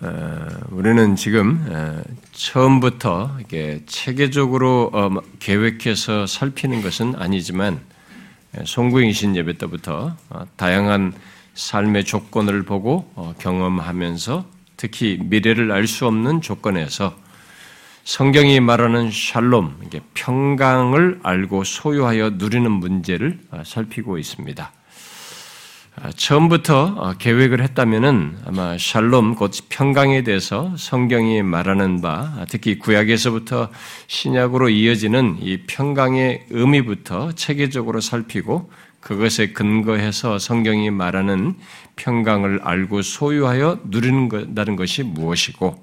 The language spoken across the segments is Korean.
어, 우리는 지금 어, 처음부터 이게 체계적으로 어, 계획해서 살피는 것은 아니지만 송구행신 예배 때부터 다양한 삶의 조건을 보고 경험하면서 특히 미래를 알 수 없는 조건에서 성경이 말하는 샬롬, 평강을 알고 소유하여 누리는 문제를 살피고 있습니다. 아, 처음부터 어, 계획을 했다면은 아마 샬롬 곧 평강에 대해서 성경이 말하는 바 특히 구약에서부터 신약으로 이어지는 이 평강의 의미부터 체계적으로 살피고 그것에 근거해서 성경이 말하는 평강을 알고 소유하여 누리는 것이 무엇이고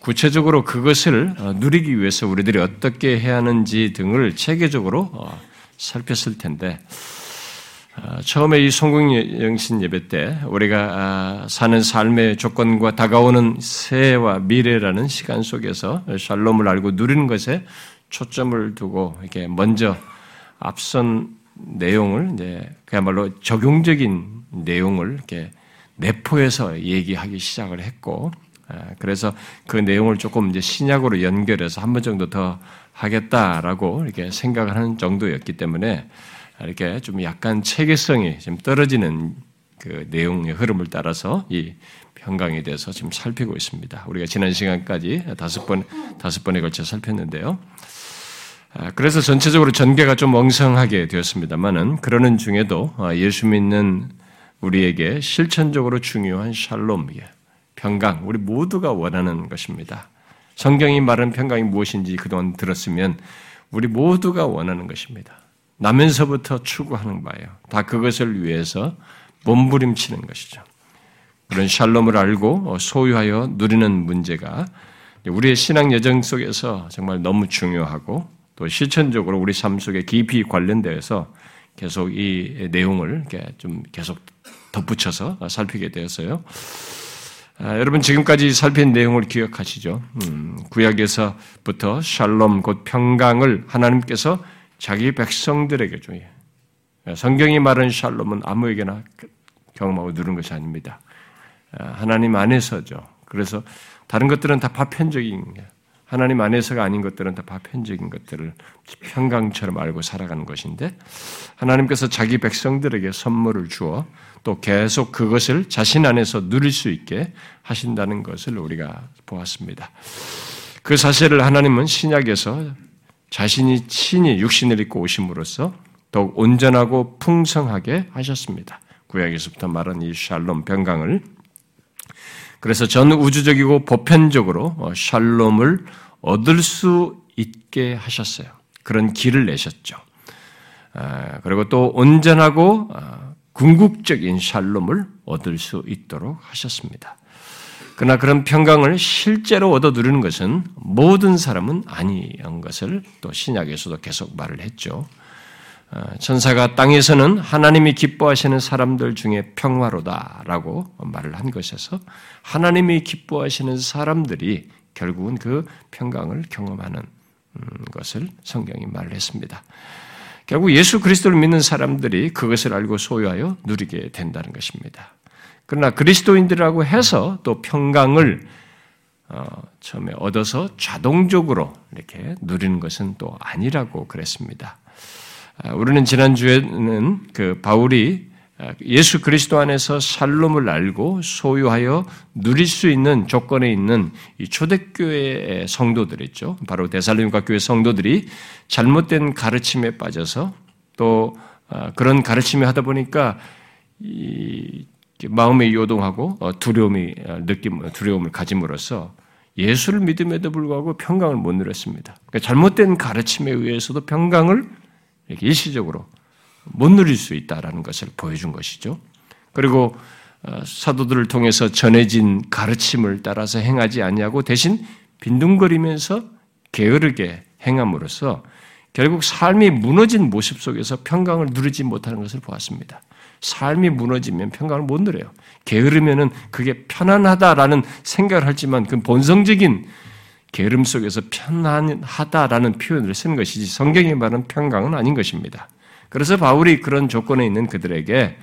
구체적으로 그것을 어, 누리기 위해서 우리들이 어떻게 해야 하는지 등을 체계적으로 어, 살폈을 텐데 아, 처음에 이 성공영신 예배 때 우리가 아, 사는 삶의 조건과 다가오는 새해와 미래라는 시간 속에서 샬롬을 알고 누리는 것에 초점을 두고 이렇게 먼저 앞선 내용을 이제 그야말로 적용적인 내용을 이렇게 내포해서 얘기하기 시작을 했고 아, 그래서 그 내용을 조금 이제 신약으로 연결해서 한 번 정도 더 하겠다라고 이렇게 생각을 하는 정도였기 때문에 이렇게 좀 약간 체계성이 좀 떨어지는 그 내용의 흐름을 따라서 이 평강에 대해서 지금 살피고 있습니다. 우리가 지난 시간까지 다섯 번, 다섯 번에 걸쳐 살폈는데요. 아, 그래서 전체적으로 전개가 좀 엉성하게 되었습니다만은 그러는 중에도 아, 예수 믿는 우리에게 실천적으로 중요한 샬롬, 평강, 우리 모두가 원하는 것입니다. 성경이 말하는 평강이 무엇인지 그동안 들었으면 우리 모두가 원하는 것입니다. 나면서부터 추구하는 바예요. 다 그것을 위해서 몸부림치는 것이죠. 그런 샬롬을 알고 소유하여 누리는 문제가 우리의 신앙 여정 속에서 정말 너무 중요하고 또 실천적으로 우리 삶 속에 깊이 관련되어서 계속 이 내용을 좀 계속 덧붙여서 살피게 되었어요. 아, 여러분 지금까지 살핀 내용을 기억하시죠? 음, 구약에서부터 샬롬 곧 평강을 하나님께서 자기 백성들에게 중요해. 성경이 말하는 샬롬은 아무에게나 경험하고 누른 것이 아닙니다. 하나님 안에서죠. 그래서 다른 것들은 다 파편적인 하나님 안에서가 아닌 것들은 다 파편적인 것들을 평강처럼 알고 살아가는 것인데 하나님께서 자기 백성들에게 선물을 주어 또 계속 그것을 자신 안에서 누릴 수 있게 하신다는 것을 우리가 보았습니다. 그 사실을 하나님은 신약에서 자신이 친히 육신을 입고 오심으로써 더욱 온전하고 풍성하게 하셨습니다. 구약에서부터 말한 이 샬롬 병강을 그래서 전 우주적이고 보편적으로 어, 샬롬을 얻을 수 있게 하셨어요. 그런 길을 내셨죠. 아, 그리고 또 온전하고 아, 궁극적인 샬롬을 얻을 수 있도록 하셨습니다. 그러나 그런 평강을 실제로 얻어 누리는 것은 모든 사람은 아니한 것을 또 신약에서도 계속 말을 했죠. 어, 천사가 땅에서는 하나님이 기뻐하시는 사람들 중에 평화로다라고 말을 한 것에서 하나님이 기뻐하시는 사람들이 결국은 그 평강을 경험하는 음, 것을 성경이 말을 했습니다. 결국 예수 그리스도를 믿는 사람들이 그것을 알고 소유하여 누리게 된다는 것입니다. 그러나 그리스도인들이라고 해서 또 평강을 어, 처음에 얻어서 자동적으로 이렇게 누리는 것은 또 아니라고 그랬습니다. 아, 우리는 지난주에는 그 바울이 아, 예수 그리스도 안에서 살롬을 알고 소유하여 누릴 수 있는 조건에 있는 이 초대교회의 성도들 있죠. 바로 대살로니가 교회 성도들이 잘못된 가르침에 빠져서 또 아, 그런 가르침을 하다 보니까 이 마음에 요동하고 어, 두려움이 어, 느낌 두려움을 가짐으로써 예수를 믿음에도 불구하고 평강을 못 누렸습니다. 그러니까 잘못된 가르침에 의해서도 평강을 일시적으로 못 누릴 수 있다라는 것을 보여준 것이죠. 그리고 어, 사도들을 통해서 전해진 가르침을 따라서 행하지 아니하고 대신 빈둥거리면서 게으르게 행함으로써 결국 삶이 무너진 모습 속에서 평강을 누리지 못하는 것을 보았습니다. 삶이 무너지면 평강을 못 누려요. 게으르면은 그게 편안하다라는 생각을 하지만 그 본성적인 게으름 속에서 편안하다라는 표현을 쓰는 것이지 성경이 말하는 평강은 아닌 것입니다. 그래서 바울이 그런 조건에 있는 그들에게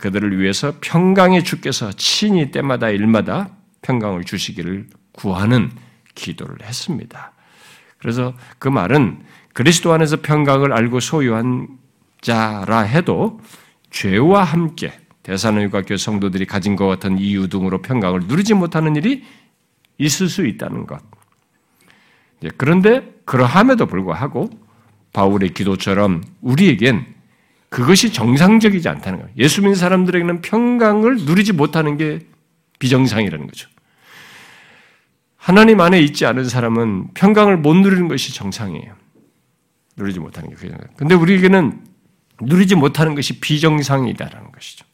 그들을 위해서 평강의 주께서 친히 때마다 일마다 평강을 주시기를 구하는 기도를 했습니다. 그래서 그 말은 그리스도 안에서 평강을 알고 소유한 자라 해도 죄와 함께 교회 성도들이 가진 것 같은 이유 등으로 평강을 누리지 못하는 일이 있을 수 있다는 것. 그런데 그러함에도 불구하고 바울의 기도처럼 우리에겐 그것이 정상적이지 않다는 거예요. 예수 믿는 사람들에게는 평강을 누리지 못하는 게 비정상이라는 거죠. 하나님 안에 있지 않은 사람은 평강을 못 누리는 것이 정상이에요. 누리지 못하는 게 그냥. 근데 우리에게는 누리지 못하는 것이 비정상이다라는 것이죠.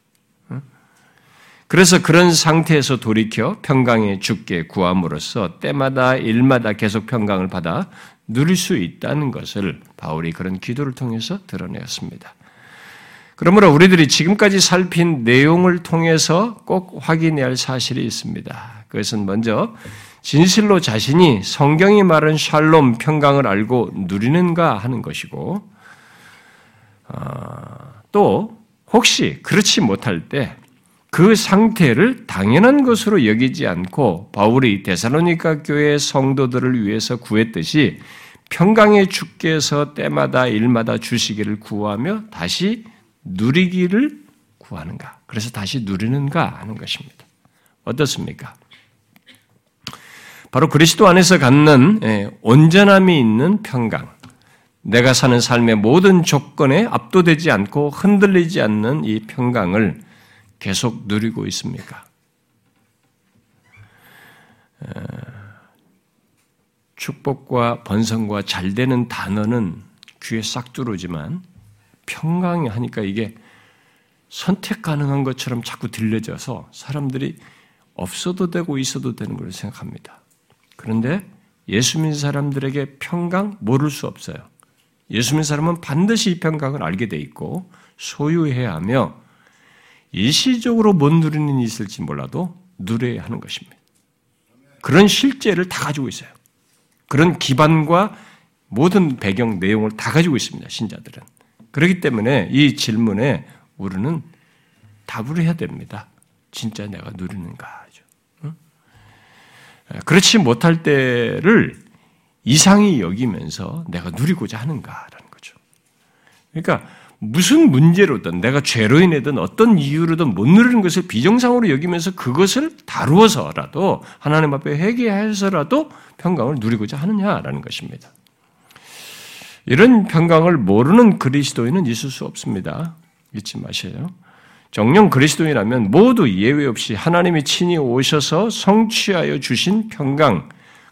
그래서 그런 상태에서 돌이켜 평강의 주께 구함으로써 때마다 일마다 계속 평강을 받아 누릴 수 있다는 것을 바울이 그런 기도를 통해서 드러내었습니다. 그러므로 우리들이 지금까지 살핀 내용을 통해서 꼭 확인해야 할 사실이 있습니다. 그것은 먼저 진실로 자신이 성경이 말한 샬롬 평강을 알고 누리는가 하는 것이고 어, 또 혹시 그렇지 못할 때 그 상태를 당연한 것으로 여기지 않고 바울이 데살로니가 교회 성도들을 위해서 구했듯이 평강의 주께서 때마다 일마다 주시기를 구하며 다시 누리기를 구하는가? 그래서 다시 누리는가 하는 것입니다. 어떻습니까? 바로 그리스도 안에서 갖는 예, 온전함이 있는 평강. 내가 사는 삶의 모든 조건에 압도되지 않고 흔들리지 않는 이 평강을 계속 누리고 있습니까? 축복과 번성과 잘 되는 단어는 귀에 싹 들어오지만 평강이 하니까 이게 선택 가능한 것처럼 자꾸 들려져서 사람들이 없어도 되고 있어도 되는 걸 생각합니다. 그런데 예수 믿는 사람들에게 평강 모를 수 없어요. 예수 믿는 사람은 반드시 이 평강을 알게 돼 있고 소유해야 하며 일시적으로 못 누리는 일이 있을지 몰라도 누려야 하는 것입니다. 그런 실제를 다 가지고 있어요. 그런 기반과 모든 배경 내용을 다 가지고 있습니다. 신자들은. 그렇기 때문에 이 질문에 우리는 답을 해야 됩니다. 진짜 내가 누리는가? 그렇지 못할 때를 이상히 여기면서 내가 누리고자 하는가라는 거죠. 그러니까 무슨 문제로든 내가 죄로 인해든 어떤 이유로든 못 누리는 것을 비정상으로 여기면서 그것을 다루어서라도 하나님 앞에 회개해서라도 평강을 누리고자 하느냐라는 것입니다. 이런 평강을 모르는 그리스도인은 있을 수 없습니다. 잊지 마세요. 정령 그리스도인이라면 모두 예외 없이 하나님이 친히 오셔서 성취하여 주신 평강,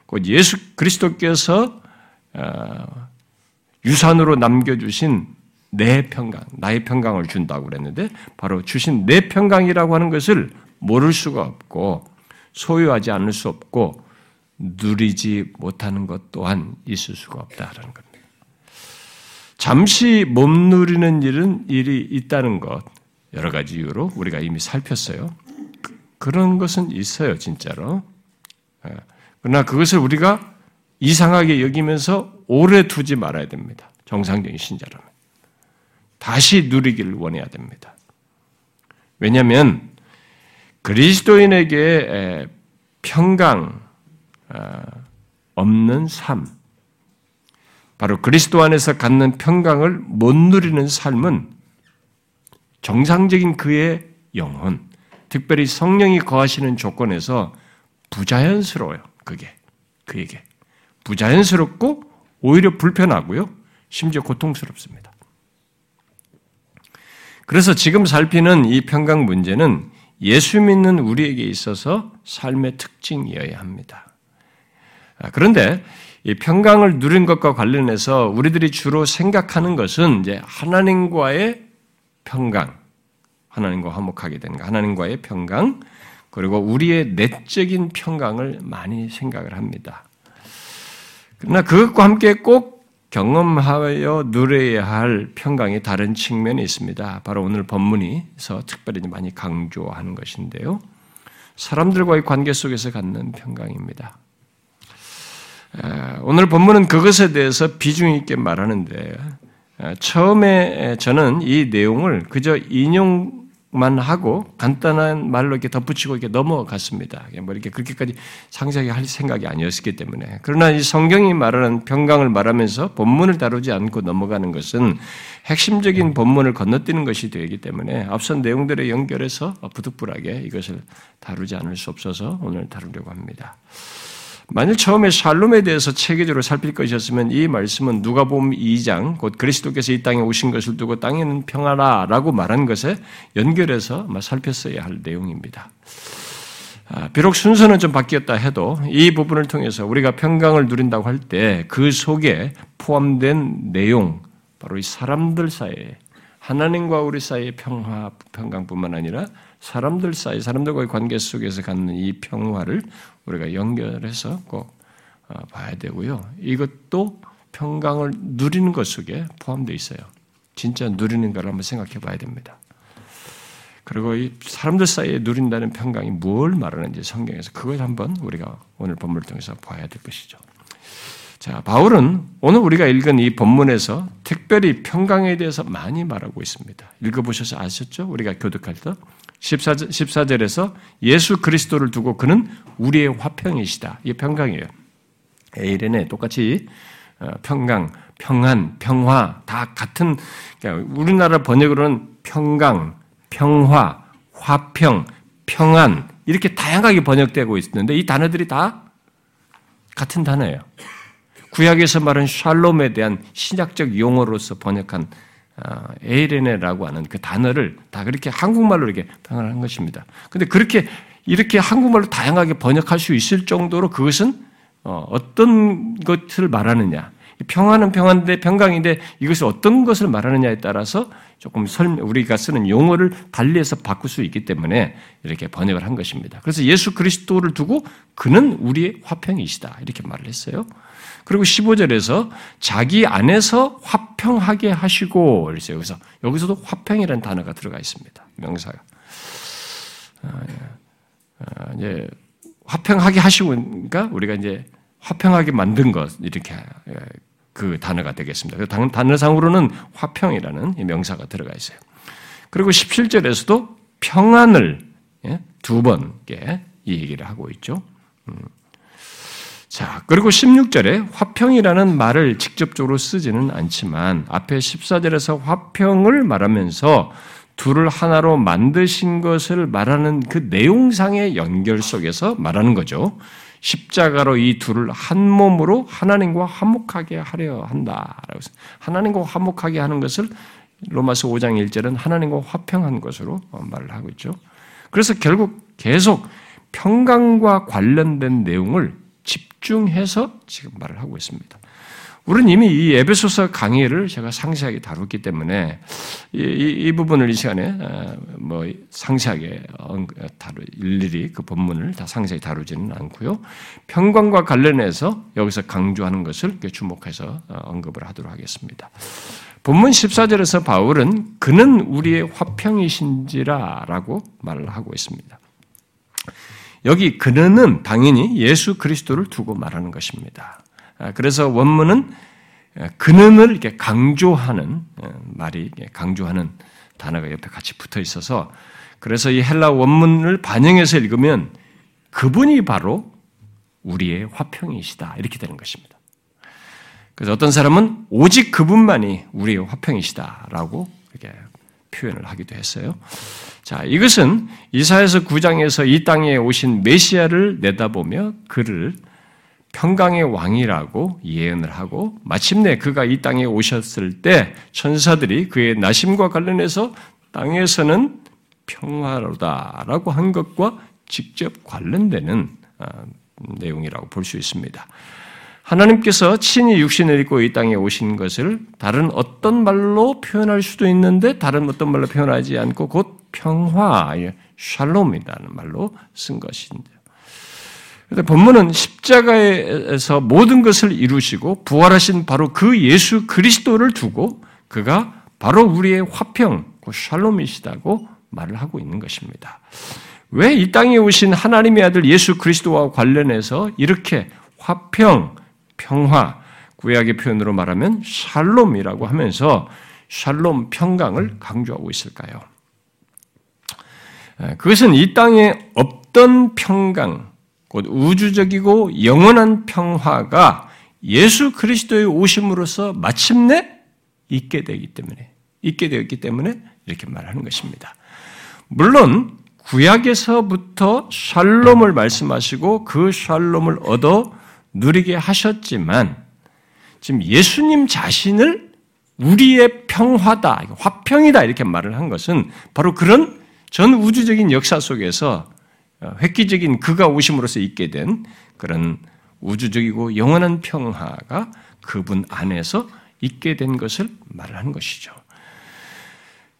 곧 예수 그리스도께서 어, 유산으로 남겨주신 내 평강, 나의 평강을 준다고 그랬는데 바로 주신 내 평강이라고 하는 것을 모를 수가 없고 소유하지 않을 수 없고 누리지 못하는 것 또한 있을 수가 없다라는 겁니다. 잠시 못 누리는 일은 일이 있다는 것, 여러 가지 이유로 우리가 이미 살폈어요. 그런 것은 있어요, 진짜로. 예. 그러나 그것을 우리가 이상하게 여기면서 오래 두지 말아야 됩니다. 정상적인 신자라면. 다시 누리기를 원해야 됩니다. 왜냐하면 그리스도인에게 평강 아, 없는 삶, 바로 그리스도 안에서 갖는 평강을 못 누리는 삶은 정상적인 그의 영혼, 특별히 성령이 거하시는 조건에서 부자연스러워요. 그게 그에게 부자연스럽고 오히려 불편하고요. 심지어 고통스럽습니다. 그래서 지금 살피는 이 평강 문제는 예수 믿는 우리에게 있어서 삶의 특징이어야 합니다. 아, 그런데 이 평강을 누린 것과 관련해서 우리들이 주로 생각하는 것은 이제 하나님과의 평강, 하나님과 화목하게 된 거, 하나님과의 평강, 그리고 우리의 내적인 평강을 많이 생각을 합니다. 그러나 그것과 함께 꼭 경험하여 누려야 할 평강의 다른 측면이 있습니다. 바로 오늘 본문이서 특별히 많이 강조하는 것인데요. 사람들과의 관계 속에서 갖는 평강입니다. 오늘 본문은 그것에 대해서 비중 있게 말하는데 처음에 저는 이 내용을 그저 인용 만 하고 간단한 말로 이렇게 덧붙이고 이렇게 넘어갔습니다. 뭐 이렇게 그렇게까지 상세하게 할 생각이 아니었기 때문에. 그러나 이 성경이 말하는 평강을 말하면서 본문을 다루지 않고 넘어가는 것은 핵심적인 본문을 건너뛰는 것이 되기 때문에 앞선 내용들에 연결해서 부득불하게 이것을 다루지 않을 수 없어서 오늘 다루려고 합니다. 만일 처음에 샬롬에 대해서 체계적으로 살필 것이었으면 이 말씀은 누가복음 2장 곧 그리스도께서 이 땅에 오신 것을 두고 땅에는 평화라라고 말한 것에 연결해서 살폈어야 할 내용입니다. 아, 비록 순서는 좀 바뀌었다 해도 이 부분을 통해서 우리가 평강을 누린다고 할 때 그 속에 포함된 내용, 바로 이 사람들 사이에 하나님과 우리 사이의 평화, 평강뿐만 아니라 사람들 사이, 사람들과의 관계 속에서 갖는 이 평화를 우리가 연결해서 꼭 어, 봐야 되고요. 이것도 평강을 누리는 것 속에 포함되어 있어요. 진짜 누리는가를 한번 생각해 봐야 됩니다. 그리고 이 사람들 사이에 누린다는 평강이 뭘 말하는지 성경에서 그걸 한번 우리가 오늘 본문을 통해서 봐야 될 것이죠. 자, 바울은 오늘 우리가 읽은 이 본문에서 특별히 평강에 대해서 많이 말하고 있습니다. 읽어보셔서 아셨죠? 우리가 교독할 때 14, 14절에서 예수 그리스도를 두고 그는 우리의 화평이시다. 이게 평강이에요. 에이렌에 똑같이 어, 평강, 평안, 평화 다 같은 그러니까 우리나라 번역으로는 평강, 평화, 화평, 평안 이렇게 다양하게 번역되고 있는데 이 단어들이 다 같은 단어예요. 구약에서 말한 샬롬에 대한 신약적 용어로서 번역한 어, 에이레네라고 하는 그 단어를 다 그렇게 한국말로 이렇게 번역한 것입니다. 근데 그렇게 이렇게 한국말로 다양하게 번역할 수 있을 정도로 그것은 어, 어떤 것을 말하느냐. 평화는 평화인데 평강인데 이것을 어떤 것을 말하느냐에 따라서 조금 우리가 쓰는 용어를 달리해서 바꿀 수 있기 때문에 이렇게 번역을 한 것입니다. 그래서 예수 그리스도를 두고 그는 우리의 화평이시다. 이렇게 말을 했어요. 그리고 15절에서 자기 안에서 화평하게 하시고 그랬어요. 여기서 여기서도 화평이라는 단어가 들어가 있습니다. 명사가. 아, 예. 아, 이제 화평하게 하시고니까 우리가 이제 화평하게 만든 것 이렇게 예, 그 단어가 되겠습니다. 그 단어상으로는 화평이라는 명사가 들어가 있어요. 그리고 17절에서도 평안을 예, 두 번께 이 얘기를 하고 있죠. 음. 자, 그리고 16절에 화평이라는 말을 직접적으로 쓰지는 않지만 앞에 14절에서 화평을 말하면서 둘을 하나로 만드신 것을 말하는 그 내용상의 연결 속에서 말하는 거죠. 십자가로 이 둘을 한 몸으로 하나님과 화목하게 하려 한다라고 하나님과 화목하게 하는 것을 로마서 5장 1절은 하나님과 화평한 것으로 말을 하고 있죠. 그래서 결국 계속 평강과 관련된 내용을 집중해서 지금 말을 하고 있습니다. 우리는 이미 이 에베소서 강의를 제가 상세하게 다뤘기 때문에 이, 이, 이 부분을 이 시간에 어, 뭐 상세하게 다루 일일이 그 본문을 다 상세히 다루지는 않고요. 평강과 관련해서 여기서 강조하는 것을 주목해서 어, 언급을 하도록 하겠습니다. 본문 14절에서 바울은 그는 우리의 화평이신지라라고 말을 하고 있습니다. 여기 그는 당연히 예수 그리스도를 두고 말하는 것입니다. 아, 그래서 원문은 그는을 이렇게 강조하는 말이 강조하는 단어가 옆에 같이 붙어 있어서 그래서 이 헬라 원문을 반영해서 읽으면 그분이 바로 우리의 화평이시다 이렇게 되는 것입니다. 그래서 어떤 사람은 오직 그분만이 우리의 화평이시다라고 이렇게 표현을 하기도 했어요. 자, 이것은 이사에서 9장에서 이 땅에 오신 메시아를 내다보며 그를 평강의 왕이라고 예언을 하고 마침내 그가 이 땅에 오셨을 때 천사들이 그의 나심과 관련해서 땅에서는 평화로다라고 한 것과 직접 관련되는 아, 내용이라고 볼 수 있습니다. 하나님께서 친히 육신을 입고 이 땅에 오신 것을 다른 어떤 말로 표현할 수도 있는데 다른 어떤 말로 표현하지 않고 곧 평화, 샬롬이라는 말로 쓴 것인데. 본문은 십자가에서 모든 것을 이루시고 부활하신 바로 그 예수 그리스도를 두고 그가 바로 우리의 화평, 그 샬롬이시다고 말을 하고 있는 것입니다. 왜 이 땅에 오신 하나님의 아들 예수 그리스도와 관련해서 이렇게 화평, 평화, 구약의 표현으로 말하면 샬롬이라고 하면서 샬롬 평강을 강조하고 있을까요? 그것은 이 땅에 없던 평강, 곧 우주적이고 영원한 평화가 예수 그리스도의 오심으로써 마침내 있게 되기 때문에, 있게 되었기 때문에 이렇게 말하는 것입니다. 물론, 구약에서부터 샬롬을 말씀하시고 그 샬롬을 얻어 누리게 하셨지만, 지금 예수님 자신을 우리의 평화다, 화평이다 이렇게 말을 한 것은 바로 그런 전 우주적인 역사 속에서 획기적인 그가 오심으로써 있게 된 그런 우주적이고 영원한 평화가 그분 안에서 있게 된 것을 말하는 것이죠.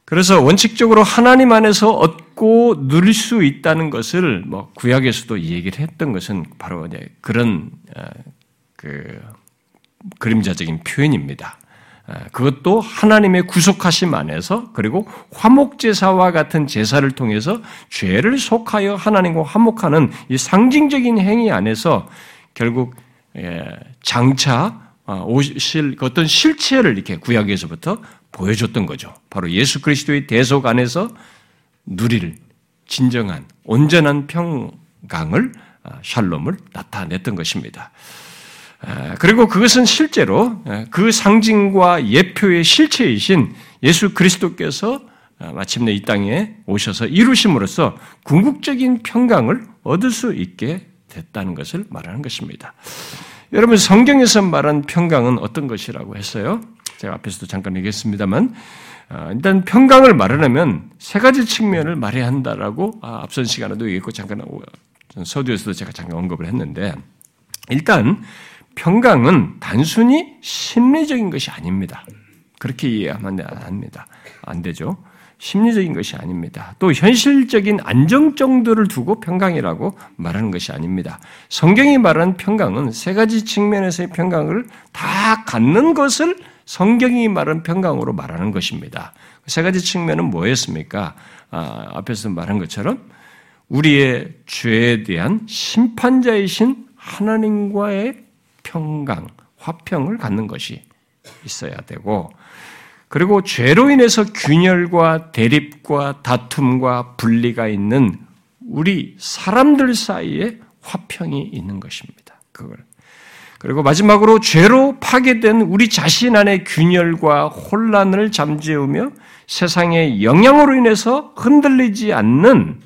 그래서 원칙적으로 하나님 안에서 얻고 누릴 수 있다는 것을 뭐 구약에서도 얘기를 했던 것은 바로 이제 그런 어, 그 그림자적인 표현입니다. 아, 그것도 하나님의 구속하심 안에서 그리고 화목제사와 같은 제사를 통해서 죄를 속하여 하나님과 화목하는 이 상징적인 행위 안에서 결국 예, 장차 아, 오실 그 어떤 실체를 이렇게 구약에서부터 보여줬던 거죠. 바로 예수 그리스도의 대속 안에서 누릴 진정한 온전한 평강을 아, 샬롬을 나타냈던 것입니다. 그리고 그것은 실제로 그 상징과 예표의 실체이신 예수 그리스도께서 아, 마침내 이 땅에 오셔서 이루심으로써 궁극적인 평강을 얻을 수 있게 됐다는 것을 말하는 것입니다. 여러분 성경에서 말한 평강은 어떤 것이라고 했어요? 제가 앞에서도 잠깐 얘기했습니다만 아, 일단 평강을 말하려면 세 가지 측면을 말해야 한다라고 아, 앞선 시간에도 얘기했고 잠깐 서두에서도 제가 잠깐 언급을 했는데 일단 평강은 단순히 심리적인 것이 아닙니다. 그렇게 이해하면 안 합니다. 안 되죠. 심리적인 것이 아닙니다. 또 현실적인 안정 정도를 두고 평강이라고 말하는 것이 아닙니다. 성경이 말하는 평강은 세 가지 측면에서의 평강을 다 갖는 것을 성경이 말하는 평강으로 말하는 것입니다. 세 가지 측면은 뭐였습니까? 아, 앞에서 말한 것처럼 우리의 죄에 대한 심판자이신 하나님과의 평강, 화평을 갖는 것이 있어야 되고, 그리고 죄로 인해서 균열과 대립과 다툼과 분리가 있는 우리 사람들 사이에 화평이 있는 것입니다. 그걸. 그리고 마지막으로 죄로 파괴된 우리 자신 안의 균열과 혼란을 잠재우며 세상의 영향으로 인해서 흔들리지 않는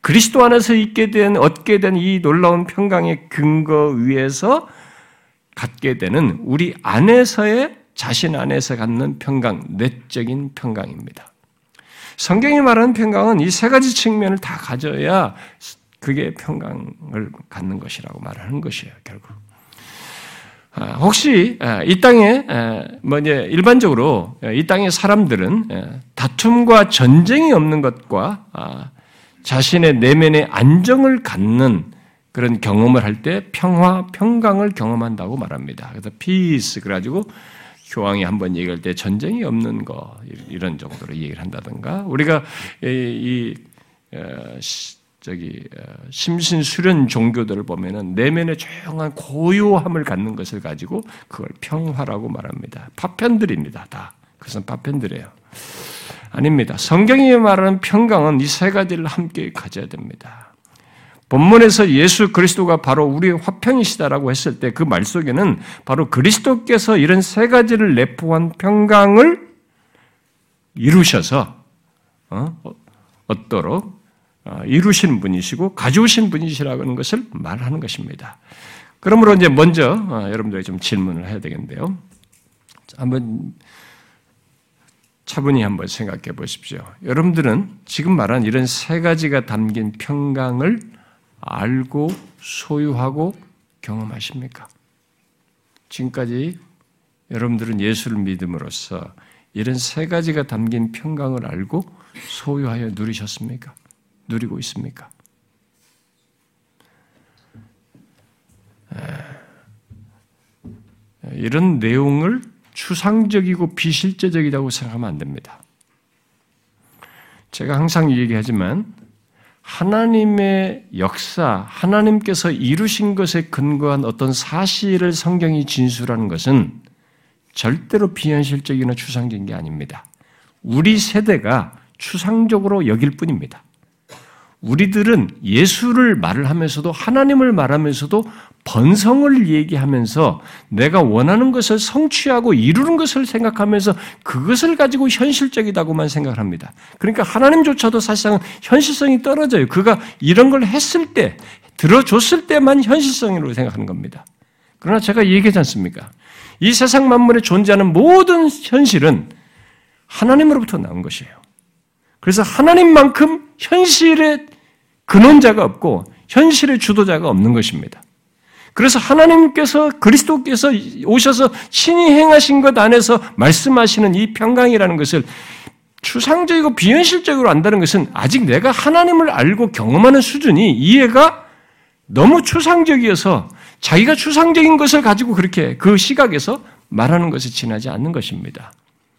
그리스도 안에서 있게 된, 얻게 된 이 놀라운 평강의 근거 위에서 갖게 되는 우리 안에서의 자신 안에서 갖는 평강, 내적인 평강입니다. 성경이 말하는 평강은 이 세 가지 측면을 다 가져야 그게 평강을 갖는 것이라고 말하는 것이에요, 결국. 아, 혹시 아, 이 땅에 뭐 이제 일반적으로 이 땅의 사람들은 다툼과 전쟁이 없는 것과 아, 자신의 내면의 안정을 갖는 그런 경험을 할 때 평화, 평강을 경험한다고 말합니다. 그래서 피스 그래가지고 교황이 한번 얘기할 때 전쟁이 없는 거 이런 정도로 얘기를 한다든가 우리가 이, 이 어, 저기 어, 심신 수련 종교들을 보면은 내면에 조용한 고요함을 갖는 것을 가지고 그걸 평화라고 말합니다. 파편들입니다. 다 그것은 파편들이에요. 아닙니다. 성경이 말하는 평강은 이 세 가지를 함께 가져야 됩니다. 본문에서 예수 그리스도가 바로 우리의 화평이시다라고 했을 때 그 말 속에는 바로 그리스도께서 이런 세 가지를 내포한 평강을 이루셔서 어? 얻도록 어, 이루신 분이시고 가져오신 분이시라는 것을 말하는 것입니다. 그러므로 이제 먼저 어, 여러분들이 좀 질문을 해야 되겠는데요. 한번 차분히 한번 생각해 보십시오. 여러분들은 지금 말한 이런 세 가지가 담긴 평강을 알고 소유하고 경험하십니까? 지금까지 여러분들은 예수를 믿음으로써 이런 세 가지가 담긴 평강을 알고 소유하여 누리셨습니까? 누리고 있습니까? 이런 내용을 추상적이고 비실제적이라고 생각하면 안 됩니다. 제가 항상 얘기하지만 하나님의 역사, 하나님께서 이루신 것에 근거한 어떤 사실을 성경이 진술하는 것은 절대로 비현실적이나 추상적인 게 아닙니다. 우리 세대가 추상적으로 여길 뿐입니다. 우리들은 예수를 말을 하면서도 하나님을 말하면서도 번성을 얘기하면서 내가 원하는 것을 성취하고 이루는 것을 생각하면서 그것을 가지고 현실적이다고만 생각을 합니다. 그러니까 하나님조차도 사실상 현실성이 떨어져요. 그가 이런 걸 했을 때, 들어줬을 때만 현실성으로 생각하는 겁니다. 그러나 제가 얘기하지 않습니까? 이 세상 만물에 존재하는 모든 현실은 하나님으로부터 나온 것이에요. 그래서 하나님만큼 현실의 근원자가 없고 현실의 주도자가 없는 것입니다. 그래서 하나님께서 그리스도께서 오셔서 신이 행하신 것 안에서 말씀하시는 이 평강이라는 것을 추상적이고 비현실적으로 안다는 것은 아직 내가 하나님을 알고 경험하는 수준이 이해가 너무 추상적이어서 자기가 추상적인 것을 가지고 그렇게 그 시각에서 말하는 것이 지나지 않는 것입니다.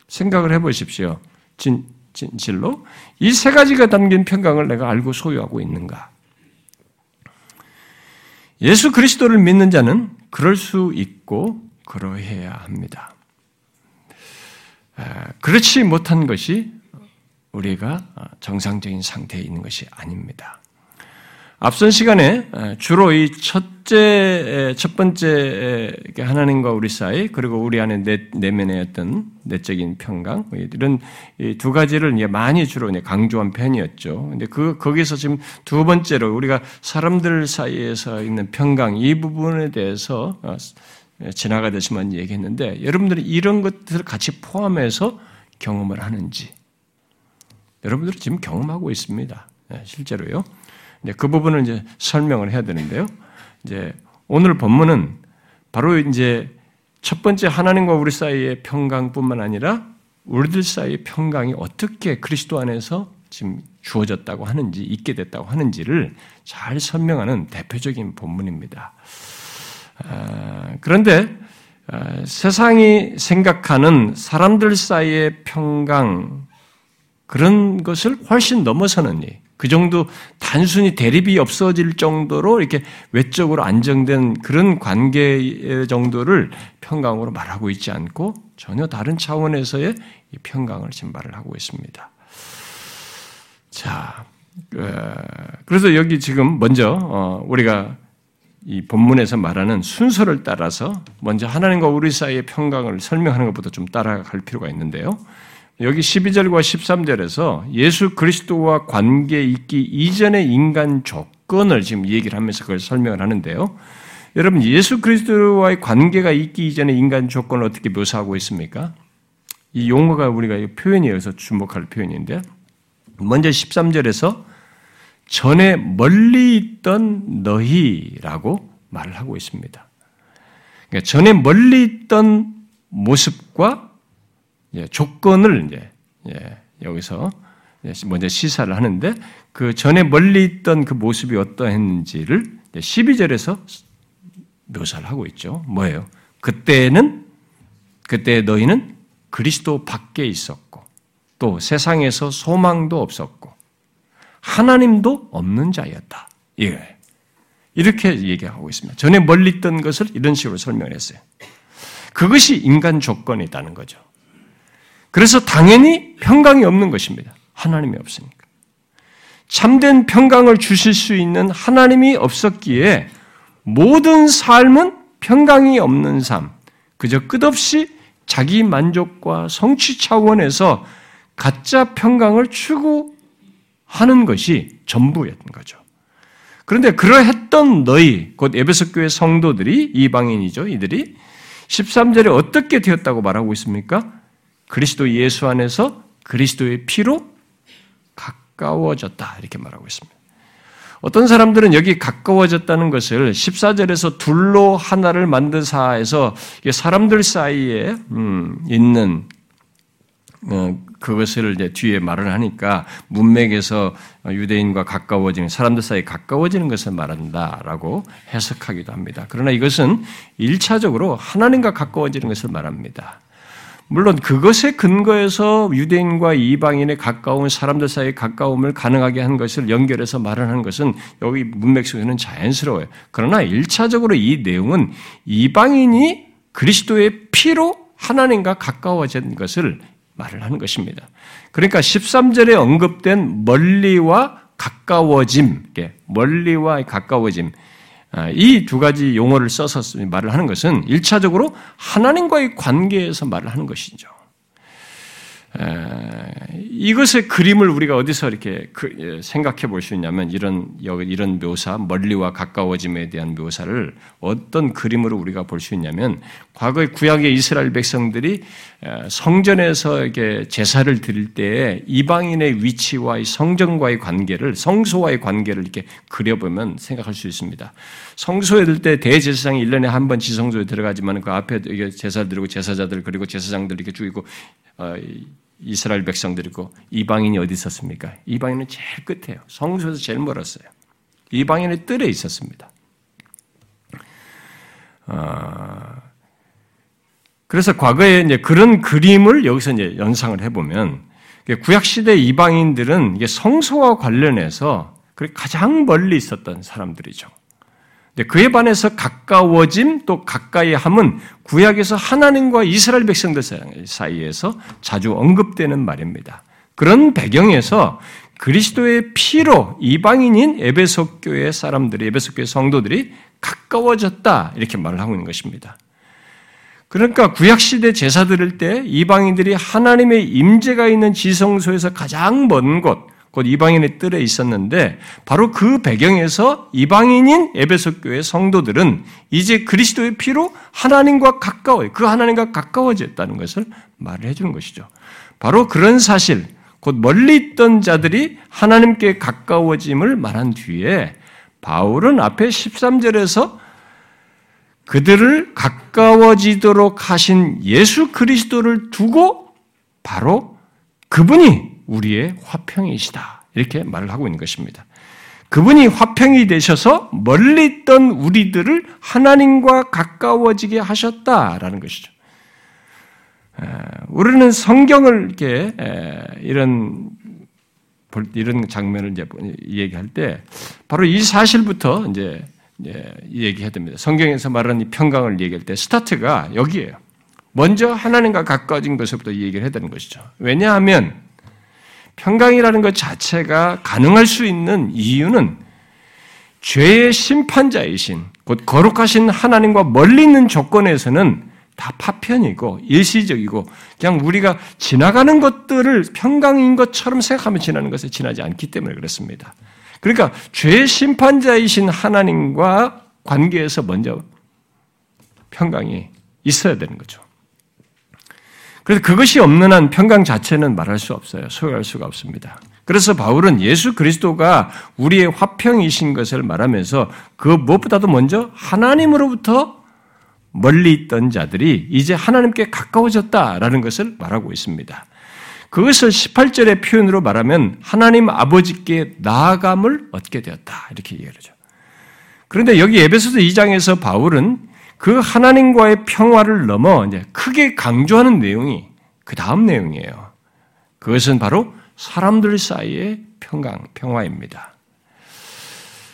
생각을 해보십시오. 진, 진실로 이 세 가지가 담긴 평강을 내가 알고 소유하고 있는가? 예수 그리스도를 믿는 자는 그럴 수 있고 그러해야 합니다. 그렇지 못한 것이 우리가 정상적인 상태에 있는 것이 아닙니다. 앞선 시간에 주로 이 첫 째, 첫 번째 하나님과 우리 사이, 그리고 우리 안에 내, 내면의 어떤 내적인 평강, 이런 두 가지를 이제 많이 주로 강조한 편이었죠. 근데 그, 거기서 지금 두 번째로 우리가 사람들 사이에서 있는 평강, 이 부분에 대해서 어, 지나가듯이만 얘기했는데, 여러분들이 이런 것들을 같이 포함해서 경험을 하는지, 여러분들은 지금 경험하고 있습니다. 네, 실제로요. 그 부분을 이제 설명을 해야 되는데요. 이제 오늘 본문은 바로 이제 첫 번째 하나님과 우리 사이의 평강뿐만 아니라 우리들 사이의 평강이 어떻게 그리스도 안에서 지금 주어졌다고 하는지, 있게 됐다고 하는지를 잘 설명하는 대표적인 본문입니다. 아, 그런데 아, 세상이 생각하는 사람들 사이의 평강, 그런 것을 훨씬 넘어서는 일, 그 정도 단순히 대립이 없어질 정도로 이렇게 외적으로 안정된 그런 관계 정도를 평강으로 말하고 있지 않고 전혀 다른 차원에서의 평강을 말을 하고 있습니다. 자, 어, 그래서 여기 지금 먼저 어, 우리가 이 본문에서 말하는 순서를 따라서 먼저 하나님과 우리 사이의 평강을 설명하는 것부터 좀 따라갈 필요가 있는데요. 여기 12절과 13절에서 예수 그리스도와 관계 있기 이전의 인간 조건을 지금 얘기를 하면서 그걸 설명을 하는데요. 여러분, 예수 그리스도와의 관계가 있기 이전의 인간 조건을 어떻게 묘사하고 있습니까? 이 용어가 우리가 표현이어서 주목할 표현인데, 먼저 13절에서 전에 멀리 있던 너희라고 말을 하고 있습니다. 그러니까 전에 멀리 있던 모습과 예, 조건을 이제 예, 여기서 먼저 시사를 하는데 그 전에 멀리 있던 그 모습이 어떠했는지를 12절에서 묘사를 하고 있죠. 뭐예요? 그때는 그때 너희는 그리스도 밖에 있었고 또 세상에서 소망도 없었고 하나님도 없는 자였다. 예. 이렇게 얘기하고 있습니다. 전에 멀리 있던 것을 이런 식으로 설명했어요. 그것이 인간 조건이라는 거죠. 그래서 당연히 평강이 없는 것입니다. 하나님이 없으니까. 참된 평강을 주실 수 있는 하나님이 없었기에 모든 삶은 평강이 없는 삶, 그저 끝없이 자기 만족과 성취 차원에서 가짜 평강을 추구하는 것이 전부였던 거죠. 그런데 그러했던 너희, 곧 에베소 교회 성도들이 이방인이죠. 이들이 13절에 어떻게 되었다고 말하고 있습니까? 그리스도 예수 안에서 그리스도의 피로 가까워졌다. 이렇게 말하고 있습니다. 어떤 사람들은 여기 가까워졌다는 것을 14절에서 둘로 하나를 만드사에서 사람들 사이에 음, 있는 어, 그것을 이제 뒤에 말을 하니까 문맥에서 유대인과 가까워지는 사람들 사이에 가까워지는 것을 말한다라고 해석하기도 합니다. 그러나 이것은 일차적으로 하나님과 가까워지는 것을 말합니다. 물론 그것에 근거해서 유대인과 이방인의 가까운 사람들 사이의 가까움을 가능하게 한 것을 연결해서 말을 하는 것은 여기 문맥 속에는 자연스러워요. 그러나 일차적으로 이 내용은 이방인이 그리스도의 피로 하나님과 가까워진 것을 말을 하는 것입니다. 그러니까 13절에 언급된 멀리와 가까워짐, 멀리와 가까워짐, 아, 이 두 가지 용어를 써서 말을 하는 것은 일차적으로 하나님과의 관계에서 말을 하는 것이죠. 이것의 그림을 우리가 어디서 이렇게 그, 예, 생각해 볼 수 있냐면 이런 이런 묘사 멀리와 가까워짐에 대한 묘사를 어떤 그림으로 우리가 볼 수 있냐면 과거의 구약의 이스라엘 백성들이 성전에서 이렇게 제사를 드릴 때 이방인의 위치와 성전과의 관계를 성소와의 관계를 이렇게 그려보면 생각할 수 있습니다. 성소에 들 때 대제사장이 1년에 한 번 지성소에 들어가지만 그 앞에 제사 드리고 제사자들 그리고 제사장들 이렇게 죽이고 어, 이스라엘 백성들이고 이방인이 어디 있었습니까? 이방인은 제일 끝에요. 성소에서 제일 멀었어요. 이방인의 뜰에 있었습니다. 어, 그래서 과거에 이제 그런 그림을 여기서 이제 연상을 해보면 구약시대 이방인들은 성소와 관련해서 가장 멀리 있었던 사람들이죠. 그에 반해서 가까워짐 또 가까이 함은 구약에서 하나님과 이스라엘 백성들 사이에서 자주 언급되는 말입니다. 그런 배경에서 그리스도의 피로 이방인인 에베소 교회 사람들이 에베소 교회 성도들이 가까워졌다 이렇게 말을 하고 있는 것입니다. 그러니까 구약 시대 제사 드릴 때 이방인들이 하나님의 임재가 있는 지성소에서 가장 먼 곳, 곧 이방인의 뜰에 있었는데 바로 그 배경에서 이방인인 에베소 교회 성도들은 이제 그리스도의 피로 하나님과 가까워요. 그 하나님과 가까워졌다는 것을 말을 해주는 것이죠. 바로 그런 사실, 곧 멀리 있던 자들이 하나님께 가까워짐을 말한 뒤에 바울은 앞에 13절에서 그들을 가까워지도록 하신 예수 그리스도를 두고 바로 그분이 우리의 화평이시다. 이렇게 말을 하고 있는 것입니다. 그분이 화평이 되셔서 멀리 있던 우리들을 하나님과 가까워지게 하셨다라는 것이죠. 우리는 성경을 이렇게 이런 이런 장면을 이제 얘기할 때 바로 이 사실부터 이제 얘기해야 됩니다. 성경에서 말하는 이 평강을 얘기할 때 스타트가 여기에요. 먼저 하나님과 가까워진 것부터 얘기를 해야 되는 것이죠. 왜냐하면 평강이라는 것 자체가 가능할 수 있는 이유는 죄의 심판자이신 곧 거룩하신 하나님과 멀리 있는 조건에서는 다 파편이고 일시적이고 그냥 우리가 지나가는 것들을 평강인 것처럼 생각하면 지나는 것에 지나지 않기 때문에 그렇습니다. 그러니까 죄의 심판자이신 하나님과 관계에서 먼저 평강이 있어야 되는 거죠. 그래서 그것이 없는 한 평강 자체는 말할 수 없어요. 소유할 수가 없습니다. 그래서 바울은 예수 그리스도가 우리의 화평이신 것을 말하면서 그 무엇보다도 먼저 하나님으로부터 멀리 있던 자들이 이제 하나님께 가까워졌다라는 것을 말하고 있습니다. 그것을 18절의 표현으로 말하면 하나님 아버지께 나아감을 얻게 되었다. 이렇게 얘기하죠. 그런데 여기 에베소서 2장에서 바울은 그 하나님과의 평화를 넘어 이제 크게 강조하는 내용이 그 다음 내용이에요. 그것은 바로 사람들 사이의 평강, 평화입니다.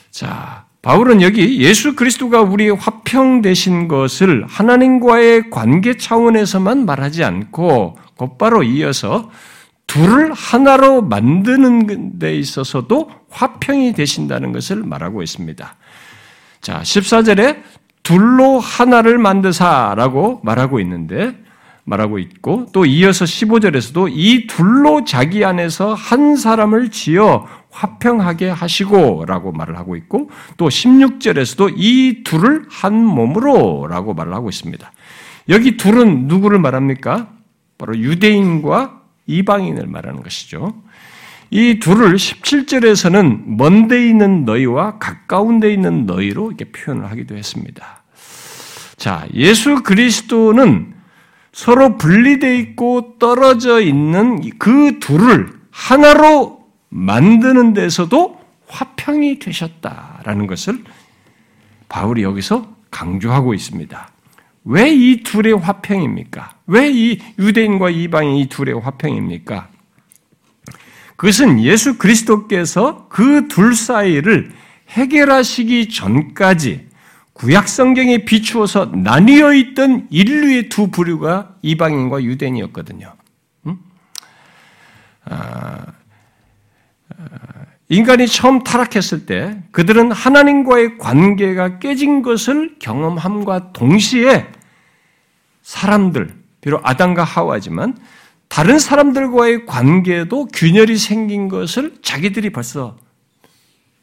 자, 바울은 여기 예수 그리스도가 우리의 화평 되신 것을 하나님과의 관계 차원에서만 말하지 않고 곧바로 이어서 둘을 하나로 만드는 데 있어서도 화평이 되신다는 것을 말하고 있습니다. 자, 14절에 둘로 하나를 만드사라고 말하고 있는데 말하고 있고 또 이어서 15절에서도 이 둘로 자기 안에서 한 사람을 지어 화평하게 하시고라고 말을 하고 있고 또 16절에서도 이 둘을 한 몸으로라고 말을 하고 있습니다. 여기 둘은 누구를 말합니까? 바로 유대인과 이방인을 말하는 것이죠. 이 둘을 17절에서는 먼데 있는 너희와 가까운 데 있는 너희로 이렇게 표현을 하기도 했습니다. 자, 예수 그리스도는 서로 분리되어 있고 떨어져 있는 그 둘을 하나로 만드는 데서도 화평이 되셨다라는 것을 바울이 여기서 강조하고 있습니다. 왜 이 둘의 화평입니까? 왜 이 유대인과 이방인 이 둘의 화평입니까? 그것은 예수 그리스도께서 그 둘 사이를 해결하시기 전까지 구약 성경에 비추어서 나뉘어 있던 인류의 두 부류가 이방인과 유대인이었거든요. 음? 아, 아, 인간이 처음 타락했을 때 그들은 하나님과의 관계가 깨진 것을 경험함과 동시에 사람들, 비록 아담과 하와지만 다른 사람들과의 관계도 균열이 생긴 것을 자기들이 벌써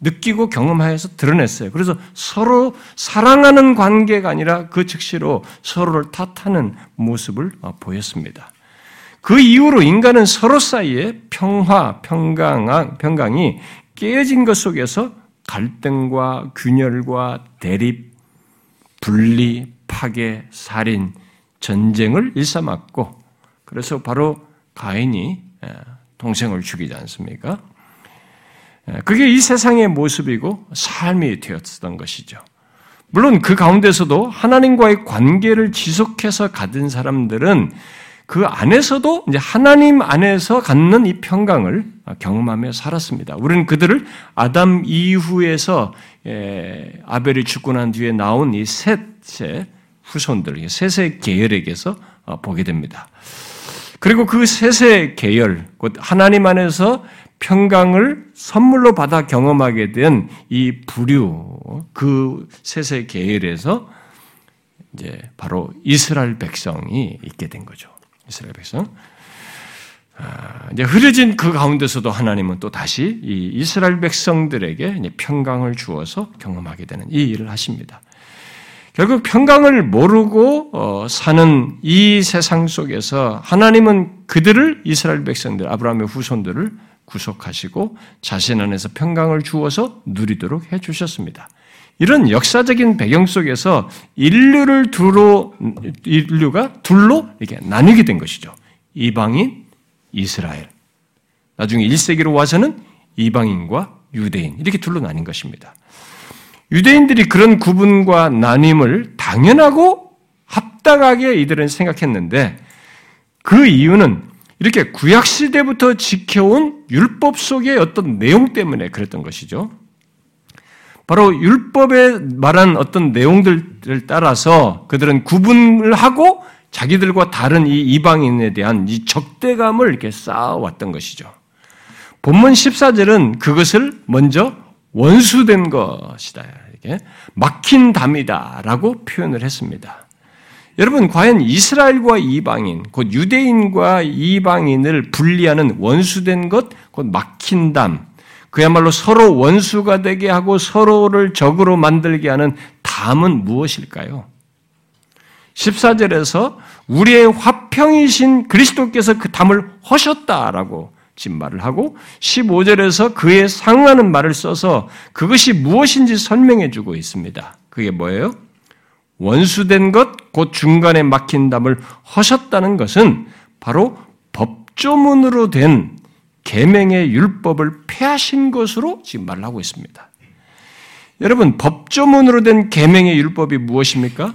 느끼고 경험하여서 드러냈어요. 그래서 서로 사랑하는 관계가 아니라 그 즉시로 서로를 탓하는 모습을 보였습니다. 그 이후로 인간은 서로 사이에 평화, 평강, 평강이 깨어진 것 속에서 갈등과 균열과 대립, 분리, 파괴, 살인, 전쟁을 일삼았고, 그래서 바로 가인이 동생을 죽이지 않습니까? 그게 이 세상의 모습이고 삶이 되었던 것이죠. 물론 그 가운데서도 하나님과의 관계를 지속해서 가진 사람들은 그 안에서도 이제 하나님 안에서 갖는 이 평강을 경험하며 살았습니다. 우리는 그들을 아담 이후에서 아벨이 죽고 난 뒤에 나온 이 셋의 후손들, 셋의 계열에게서 어, 보게 됩니다. 그리고 그 셋의 계열, 곧 하나님 안에서 평강을 선물로 받아 경험하게 된 이 부류, 그 셋의 계열에서 이제 바로 이스라엘 백성이 있게 된 거죠. 이스라엘 백성. 아, 이제 흐려진 그 가운데서도 하나님은 또 다시 이 이스라엘 백성들에게 평강을 주어서 경험하게 되는 이 일을 하십니다. 결국 평강을 모르고 어, 사는 이 세상 속에서 하나님은 그들을 이스라엘 백성들, 아브라함의 후손들을 구속하시고 자신 안에서 평강을 주어서 누리도록 해 주셨습니다. 이런 역사적인 배경 속에서 인류를 두로 인류가 둘로 이렇게 나뉘게 된 것이죠. 이방인, 이스라엘. 나중에 1세기로 와서는 이방인과 유대인 이렇게 둘로 나뉜 것입니다. 유대인들이 그런 구분과 나님을 당연하고 합당하게 이들은 생각했는데 그 이유는 이렇게 구약 시대부터 지켜온 율법 속의 어떤 내용 때문에 그랬던 것이죠. 바로 율법에 말한 어떤 내용들을 따라서 그들은 구분을 하고 자기들과 다른 이 이방인에 대한 이 적대감을 이렇게 쌓아왔던 것이죠. 본문 14절은 그것을 먼저 원수된 것이다. 이게 막힌 담이다라고 표현을 했습니다. 여러분, 과연 이스라엘과 이방인, 곧 유대인과 이방인을 분리하는 원수된 것, 곧 막힌 담, 그야말로 서로 원수가 되게 하고 서로를 적으로 만들게 하는 담은 무엇일까요? 14절에서 우리의 화평이신 그리스도께서 그 담을 허셨다라고 지금 말을 하고 15절에서 그에 상하는 말을 써서 그것이 무엇인지 설명해 주고 있습니다. 그게 뭐예요? 원수된 것, 곧 중간에 막힌 담을 허셨다는 것은 바로 법조문으로 된 계명의 율법을 폐하신 것으로 지금 말을 하고 있습니다. 여러분 법조문으로 된 계명의 율법이 무엇입니까?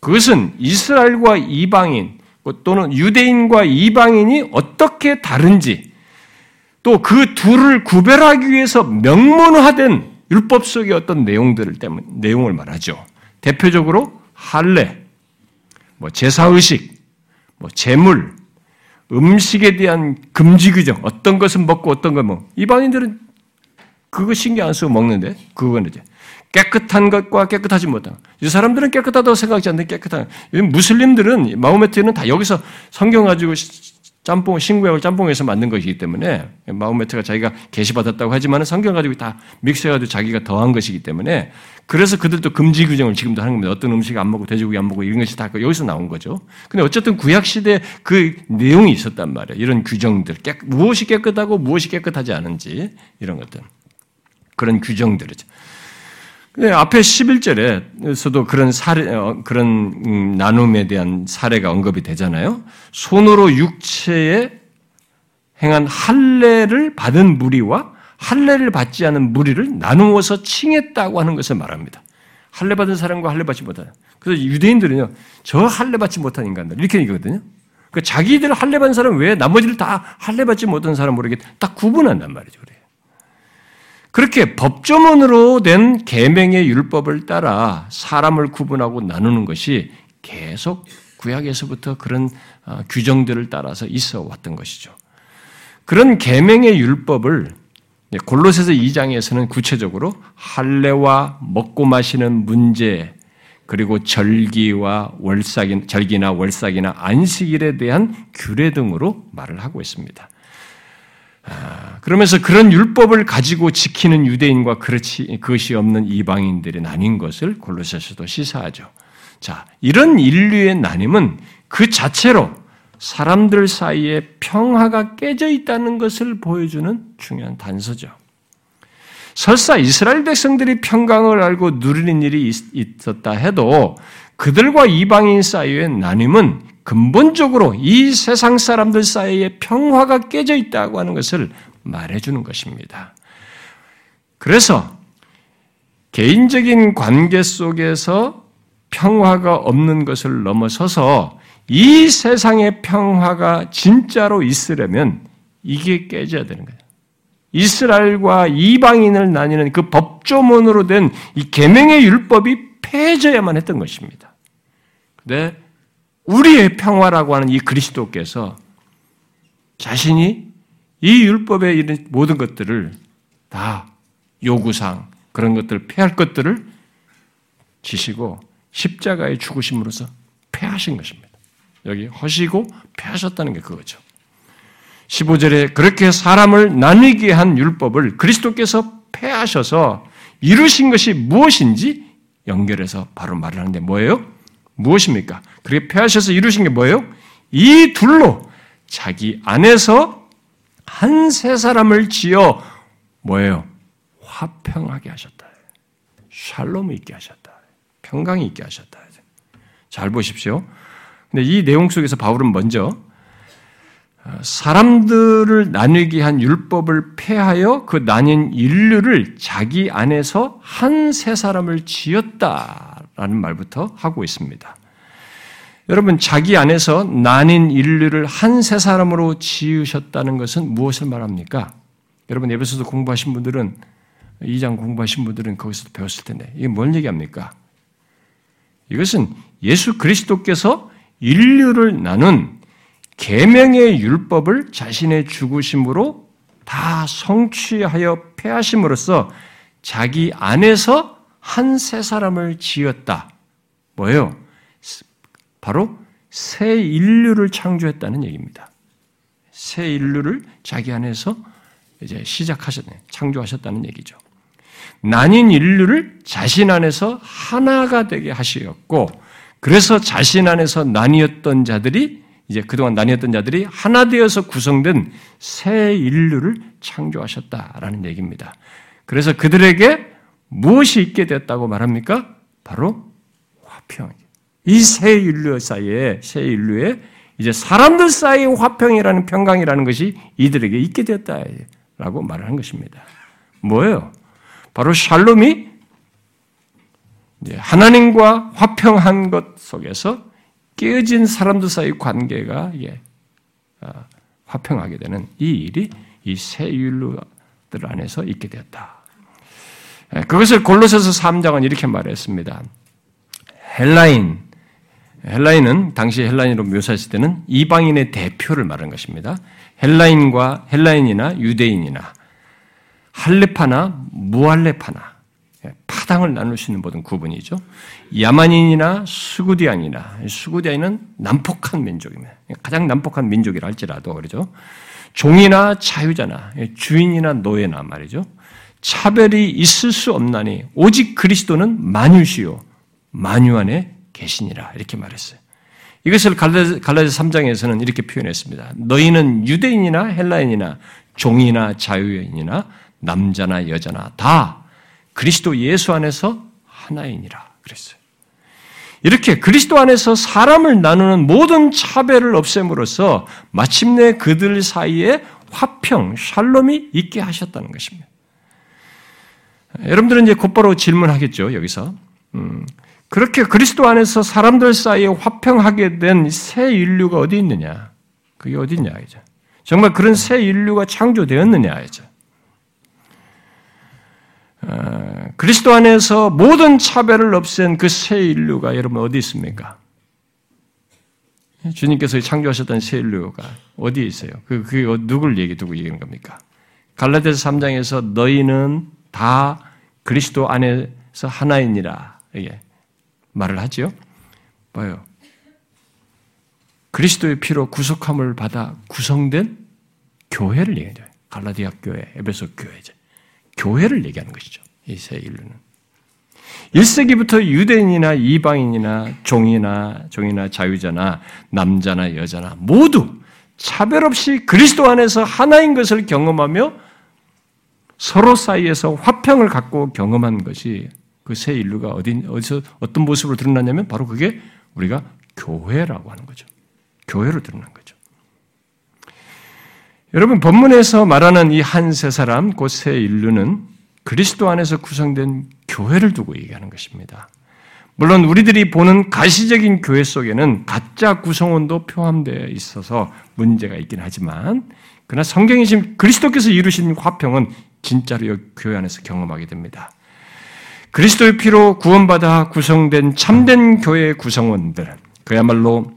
그것은 이스라엘과 이방인 또는 유대인과 이방인이 어떻게 다른지 또 그 둘을 구별하기 위해서 명문화된 율법 속의 어떤 내용들을 때문 내용을 말하죠. 대표적으로 할례, 뭐 제사 의식, 뭐 제물, 음식에 대한 금지 규정, 어떤 것은 먹고 어떤 건 뭐, 이방인들은 그거 신경 안 쓰고 먹는데, 그건 이제 깨끗한 것과 깨끗하지 못한. 이 사람들은 깨끗하다고 생각하지 않는 깨끗한. 무슬림들은 마호메트는 다 여기서 성경 가지고 짬뽕, 신구약을 짬뽕해서 만든 것이기 때문에 마호메트가 자기가 계시받았다고 하지만 성경 가지고 다 믹스해가지고 자기가 더한 것이기 때문에 그래서 그들도 금지 규정을 지금도 하는 겁니다. 어떤 음식 안 먹고 돼지고기 안 먹고 이런 것이 다 여기서 나온 거죠. 근데 어쨌든 구약 시대 그 내용이 있었단 말이에요. 이런 규정들, 깨, 무엇이 깨끗하고 무엇이 깨끗하지 않은지 이런 것들. 그런 규정들이죠. 네, 앞에 11절에서도 그런 사례, 어, 그런 음, 나눔에 대한 사례가 언급이 되잖아요. 손으로 육체에 행한 할례를 받은 무리와 할례를 받지 않은 무리를 나누어서 칭했다고 하는 것을 말합니다. 할례 받은 사람과 할례 받지 못하는. 그래서 유대인들은요, 저 할례 받지 못한 인간들 이렇게 얘기거든요. 그 자기들 할례 받은 사람 외에 나머지를 다 할례 받지 못한 사람 모르게 딱 구분한단 말이죠. 그래요. 그렇게 법조문으로 된 계명의 율법을 따라 사람을 구분하고 나누는 것이 계속 구약에서부터 그런 어, 규정들을 따라서 있어 왔던 것이죠. 그런 계명의 율법을 골로새서 2장에서는 구체적으로 할례와 먹고 마시는 문제 그리고 절기와 월삭인 절기나 월삭이나 안식일에 대한 규례 등으로 말을 하고 있습니다. 아, 그러면서 그런 율법을 가지고 지키는 유대인과 그렇지 그것이 없는 이방인들이 나뉜 것을 골로새서도 시사하죠. 자, 이런 인류의 나님은 그 자체로 사람들 사이에 평화가 깨져 있다는 것을 보여주는 중요한 단서죠. 설사 이스라엘 백성들이 평강을 알고 누리는 일이 있었다 해도 그들과 이방인 사이의 나눔은 근본적으로 이 세상 사람들 사이에 평화가 깨져 있다고 하는 것을 말해주는 것입니다. 그래서 개인적인 관계 속에서 평화가 없는 것을 넘어서서 이 세상의 평화가 진짜로 있으려면 이게 깨져야 되는 거예요. 이스라엘과 이방인을 나뉘는 그 법조문으로 된 이 계명의 율법이 폐해져야만 했던 것입니다. 근데 우리의 평화라고 하는 이 그리스도께서 자신이 이 율법에 이런 모든 것들을 다 요구상 그런 것들을 폐할 것들을 지시고 십자가의 죽으심으로써 폐하신 것입니다. 여기 허시고 폐하셨다는 게 그거죠. 15절에 그렇게 사람을 나뉘게 한 율법을 그리스도께서 폐하셔서 이루신 것이 무엇인지 연결해서 바로 말을 하는데 뭐예요? 무엇입니까? 그렇게 폐하셔서 이루신 게 뭐예요? 이 둘로 자기 안에서 한 세 사람을 지어 뭐예요? 화평하게 하셨다. 샬롬이 있게 하셨다. 평강이 있게 하셨다. 잘 보십시오. 근데 이 내용 속에서 바울은 먼저 사람들을 나누게 한 율법을 폐하여 그 나뉜 인류를 자기 안에서 한 세 사람을 지었다 라는 말부터 하고 있습니다. 여러분, 자기 안에서 나뉜 인류를 한 세 사람으로 지으셨다는 것은 무엇을 말합니까? 여러분, 예배소서 공부하신 분들은, 2장 공부하신 분들은 거기서 배웠을 텐데, 이게 뭔 얘기합니까? 이것은 예수 그리스도께서 인류를 나눈 계명의 율법을 자신의 죽으심으로 다 성취하여 폐하심으로써 자기 안에서 한 세 사람을 지었다. 뭐예요? 바로 새 인류를 창조했다는 얘기입니다. 새 인류를 자기 안에서 이제 시작하셨네, 창조하셨다는 얘기죠. 나뉜 인류를 자신 안에서 하나가 되게 하시었고, 그래서 자신 안에서 나뉘었던 자들이 이제 그동안 나뉘었던 자들이 하나 되어서 구성된 새 인류를 창조하셨다라는 얘기입니다. 그래서 그들에게 무엇이 있게 되었다고 말합니까? 바로 화평. 이새 인류 사이에 새 인류에 이제 사람들 사이의 화평이라는 평강이라는 것이 이들에게 있게 되었다라고 말을 한 것입니다. 뭐예요? 바로 샬롬이 하나님과 화평한 것 속에서 깨어진 사람들 사이 관계가 예, 어, 화평하게 되는 이 일이 이새 율로들 안에서 있게 되었다. 예, 그것을 골로새서 3장은 이렇게 말했습니다. 헬라인, 헬라인은 당시 헬라인으로 묘사했을 때는 이방인의 대표를 말하는 것입니다. 헬라인과 헬라인이나 유대인이나 할레파나 무할레파나 예, 파당을 나눌 수 있는 모든 구분이죠. 야만인이나 수구디안이나 수구디안은 남폭한 민족입니다. 가장 남폭한 민족이라 할지라도 그러죠. 종이나 자유자나 예, 주인이나 노예나 말이죠. 차별이 있을 수 없나니 오직 그리스도는 만유시요 만유 안에 계시니라 이렇게 말했어요. 이것을 갈라디 3장에서는 이렇게 표현했습니다. 너희는 유대인이나 헬라인이나 종이나 자유인이나 남자나 여자나 다 그리스도 예수 안에서 하나이니라 그랬어요. 이렇게 그리스도 안에서 사람을 나누는 모든 차별을 없앰으로써 마침내 그들 사이에 화평, 샬롬이 있게 하셨다는 것입니다. 여러분들은 이제 곧바로 질문하겠죠, 여기서. 음, 그렇게 그리스도 안에서 사람들 사이에 화평하게 된 새 인류가 어디 있느냐? 그게 어디 있냐, 이제. 정말 그런 새 인류가 창조되었느냐, 이제. 어, 그리스도 안에서 모든 차별을 없앤 그 새 인류가 여러분 어디 있습니까? 주님께서 창조하셨던 새 인류가 어디에 있어요? 그, 그 누굴 얘기, 누구 얘기하는 겁니까? 갈라디아서 3장에서 너희는 다 그리스도 안에서 하나이니라. 이게 말을 하지요. 뭐요? 그리스도의 피로 구속함을 받아 구성된 교회를 얘기해요. 갈라디아 교회, 에베소 교회죠. 교회를 얘기하는 것이죠. 이새 인류는. 1세기부터 유대인이나 이방인이나 종이나 종이나 자유자나 남자나 여자나 모두 차별 없이 그리스도 안에서 하나인 것을 경험하며 서로 사이에서 화평을 갖고 경험한 것이 그 새 인류가 어디 어디서 어떤 모습으로 드러났냐면 바로 그게 우리가 교회라고 하는 거죠. 교회로 드러난 거죠. 여러분 본문에서 말하는 이 한 세 사람 곧새 인류는 그리스도 안에서 구성된 교회를 두고 얘기하는 것입니다. 물론 우리들이 보는 가시적인 교회 속에는 가짜 구성원도 포함되어 있어서 문제가 있긴 하지만 그러나 성경이 지금 그리스도께서 이루신 화평은 진짜로 교회 안에서 경험하게 됩니다. 그리스도의 피로 구원받아 구성된 참된 교회의 구성원들, 그야말로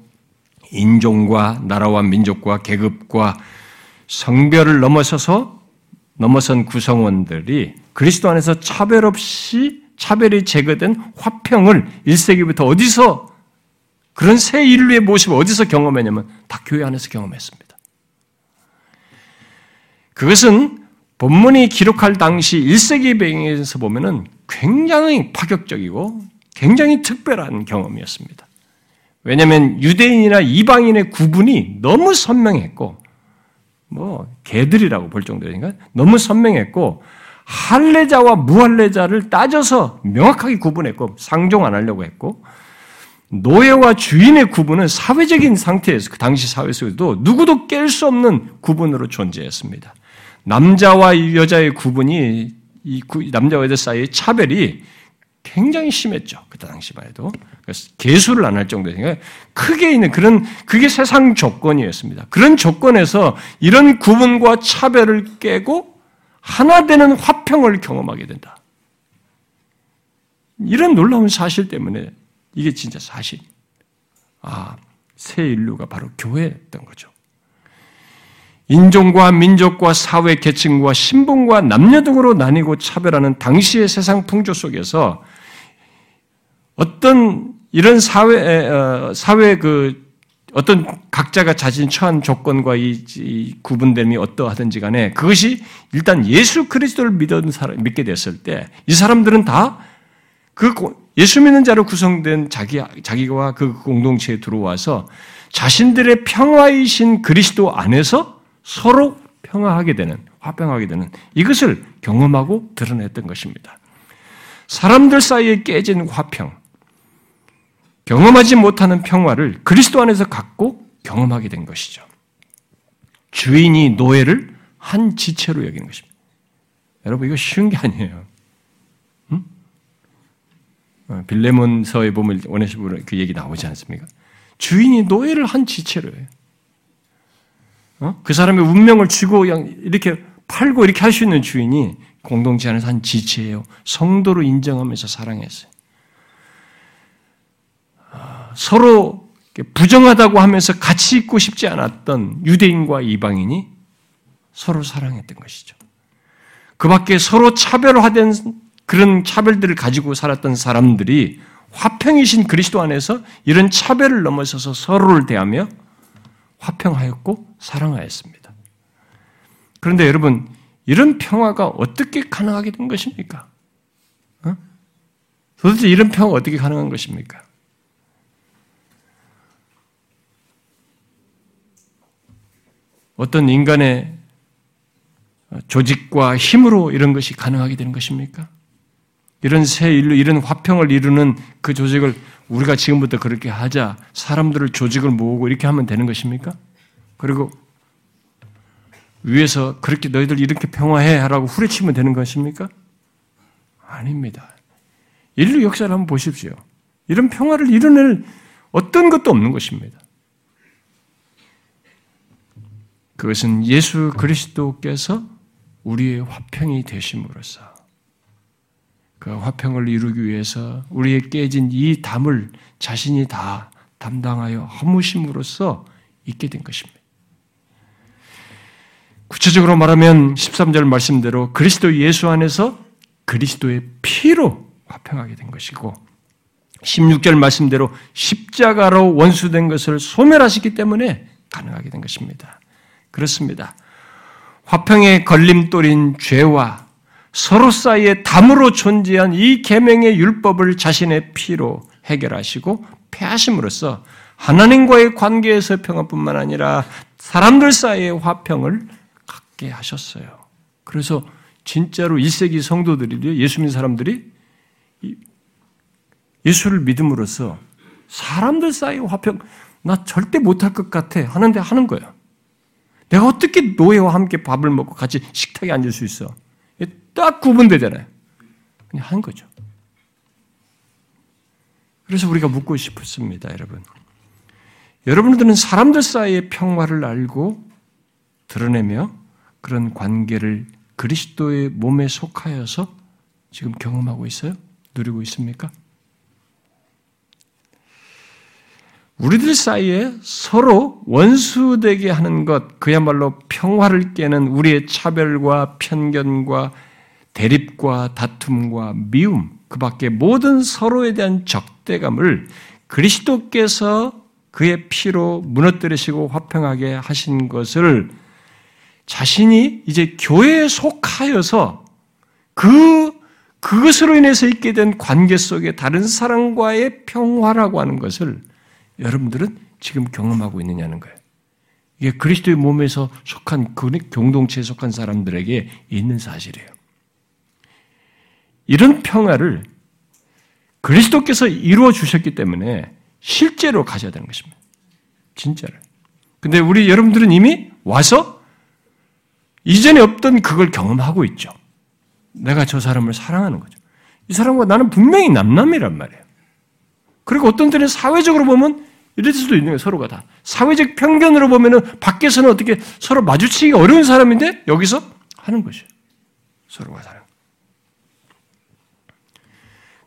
인종과 나라와 민족과 계급과 성별을 넘어서서 넘어선 구성원들이 그리스도 안에서 차별 없이 차별이 제거된 화평을 1세기부터 어디서 그런 새 인류의 모습을 어디서 경험했냐면 다 교회 안에서 경험했습니다. 그것은 본문이 기록할 당시 1세기 배경에서 보면은 굉장히 파격적이고 굉장히 특별한 경험이었습니다. 왜냐하면 유대인이나 이방인의 구분이 너무 선명했고, 뭐 개들이라고 볼 정도니까 너무 선명했고 할례자와 무할례자를 따져서 명확하게 구분했고 상종 안 하려고 했고 노예와 주인의 구분은 사회적인 상태에서 그 당시 사회 속에도 누구도 깰 수 없는 구분으로 존재했습니다. 남자와 여자의 구분이 이 남자와 여자 사이의 차별이 굉장히 심했죠. 그때 당시만 해도. 개수를 안 할 정도니까 크게 있는 그런, 그게 세상 조건이었습니다. 그런 조건에서 이런 구분과 차별을 깨고 하나 되는 화평을 경험하게 된다. 이런 놀라운 사실 때문에 이게 진짜 사실. 아, 새 인류가 바로 교회였던 거죠. 인종과 민족과 사회 계층과 신분과 남녀 등으로 나뉘고 차별하는 당시의 세상 풍조 속에서 어떤 이런 사회 어, 사회 그 어떤 각자가 자신 처한 조건과 이, 이 구분됨이 어떠하든지 간에 그것이 일단 예수 그리스도를 믿은 사람 믿게 됐을 때 이 사람들은 다 그 예수 믿는 자로 구성된 자기 자기와 그 공동체에 들어와서 자신들의 평화이신 그리스도 안에서 서로 평화하게 되는, 화평하게 되는 이것을 경험하고 드러냈던 것입니다. 사람들 사이에 깨진 화평, 경험하지 못하는 평화를 그리스도 안에서 갖고 경험하게 된 것이죠. 주인이 노예를 한 지체로 여기는 것입니다. 여러분, 이거 쉬운 게 아니에요. 응? 어, 빌레몬서에 보면 원해시부 그 얘기 나오지 않습니까? 주인이 노예를 한 지체로 해요. 어? 그 사람의 운명을 쥐고 이렇게 팔고 이렇게 할 수 있는 주인이 공동체 안에서 한 지체예요. 성도로 인정하면서 사랑했어요. 아, 서로 부정하다고 하면서 같이 있고 싶지 않았던 유대인과 이방인이 서로 사랑했던 것이죠. 그 밖에 서로 차별화된 그런 차별들을 가지고 살았던 사람들이 화평이신 그리스도 안에서 이런 차별을 넘어서서 서로를 대하며 화평하였고 사랑하였습니다. 그런데 여러분, 이런 평화가 어떻게 가능하게 된 것입니까? 어? 도대체 이런 평화가 어떻게 가능한 것입니까? 어떤 인간의 조직과 힘으로 이런 것이 가능하게 되는 것입니까? 이런 새 인류, 이런 화평을 이루는 그 조직을 우리가 지금부터 그렇게 하자, 사람들을 조직을 모으고 이렇게 하면 되는 것입니까? 그리고 위에서 그렇게 너희들 이렇게 평화해 하라고 후려치면 되는 것입니까? 아닙니다. 인류 역사를 한번 보십시오. 이런 평화를 이뤄낼 어떤 것도 없는 것입니다. 그것은 예수 그리스도께서 우리의 화평이 되심으로써 그 화평을 이루기 위해서 우리의 깨진 이 담을 자신이 다 담당하여 허무심으로써 있게 된 것입니다. 구체적으로 말하면 13절 말씀대로 그리스도 예수 안에서 그리스도의 피로 화평하게 된 것이고 16절 말씀대로 십자가로 원수된 것을 소멸하시기 때문에 가능하게 된 것입니다. 그렇습니다. 화평의 걸림돌인 죄와 서로 사이에 담으로 존재한 이 계명의 율법을 자신의 피로 해결하시고 패하심으로써 하나님과의 관계에서 평화뿐만 아니라 사람들 사이의 화평을 갖게 하셨어요. 그래서 진짜로 1세기 성도들이 예수 믿는 사람들이 예수를 믿음으로써 사람들 사이의 화평 나 절대 못할 것 같아 하는데 하는 거예요. 내가 어떻게 노예와 함께 밥을 먹고 같이 식탁에 앉을 수 있어? 딱 구분되잖아요. 그냥 하는 거죠. 그래서 우리가 묻고 싶습니다, 여러분. 여러분들은 사람들 사이의 평화를 알고 드러내며 그런 관계를 그리스도의 몸에 속하여서 지금 경험하고 있어요? 누리고 있습니까? 우리들 사이에 서로 원수되게 하는 것, 그야말로 평화를 깨는 우리의 차별과 편견과 대립과 다툼과 미움, 그 밖에 모든 서로에 대한 적대감을 그리스도께서 그의 피로 무너뜨리시고 화평하게 하신 것을 자신이 이제 교회에 속하여서 그, 그것으로 인해서 있게 된 관계 속에 다른 사람과의 평화라고 하는 것을 여러분들은 지금 경험하고 있느냐는 거예요. 이게 그리스도의 몸에서 속한 그 공동체에 속한 사람들에게 있는 사실이에요. 이런 평화를 그리스도께서 이루어 주셨기 때문에 실제로 가져야 되는 것입니다. 진짜를. 근데 우리 여러분들은 이미 와서 이전에 없던 그걸 경험하고 있죠. 내가 저 사람을 사랑하는 거죠. 이 사람과 나는 분명히 남남이란 말이에요. 그리고 어떤 때는 사회적으로 보면 이럴 수도 있는 거예요, 서로가 다. 사회적 편견으로 보면은 밖에서는 어떻게 서로 마주치기 어려운 사람인데 여기서 하는 것이에요. 서로가 사랑.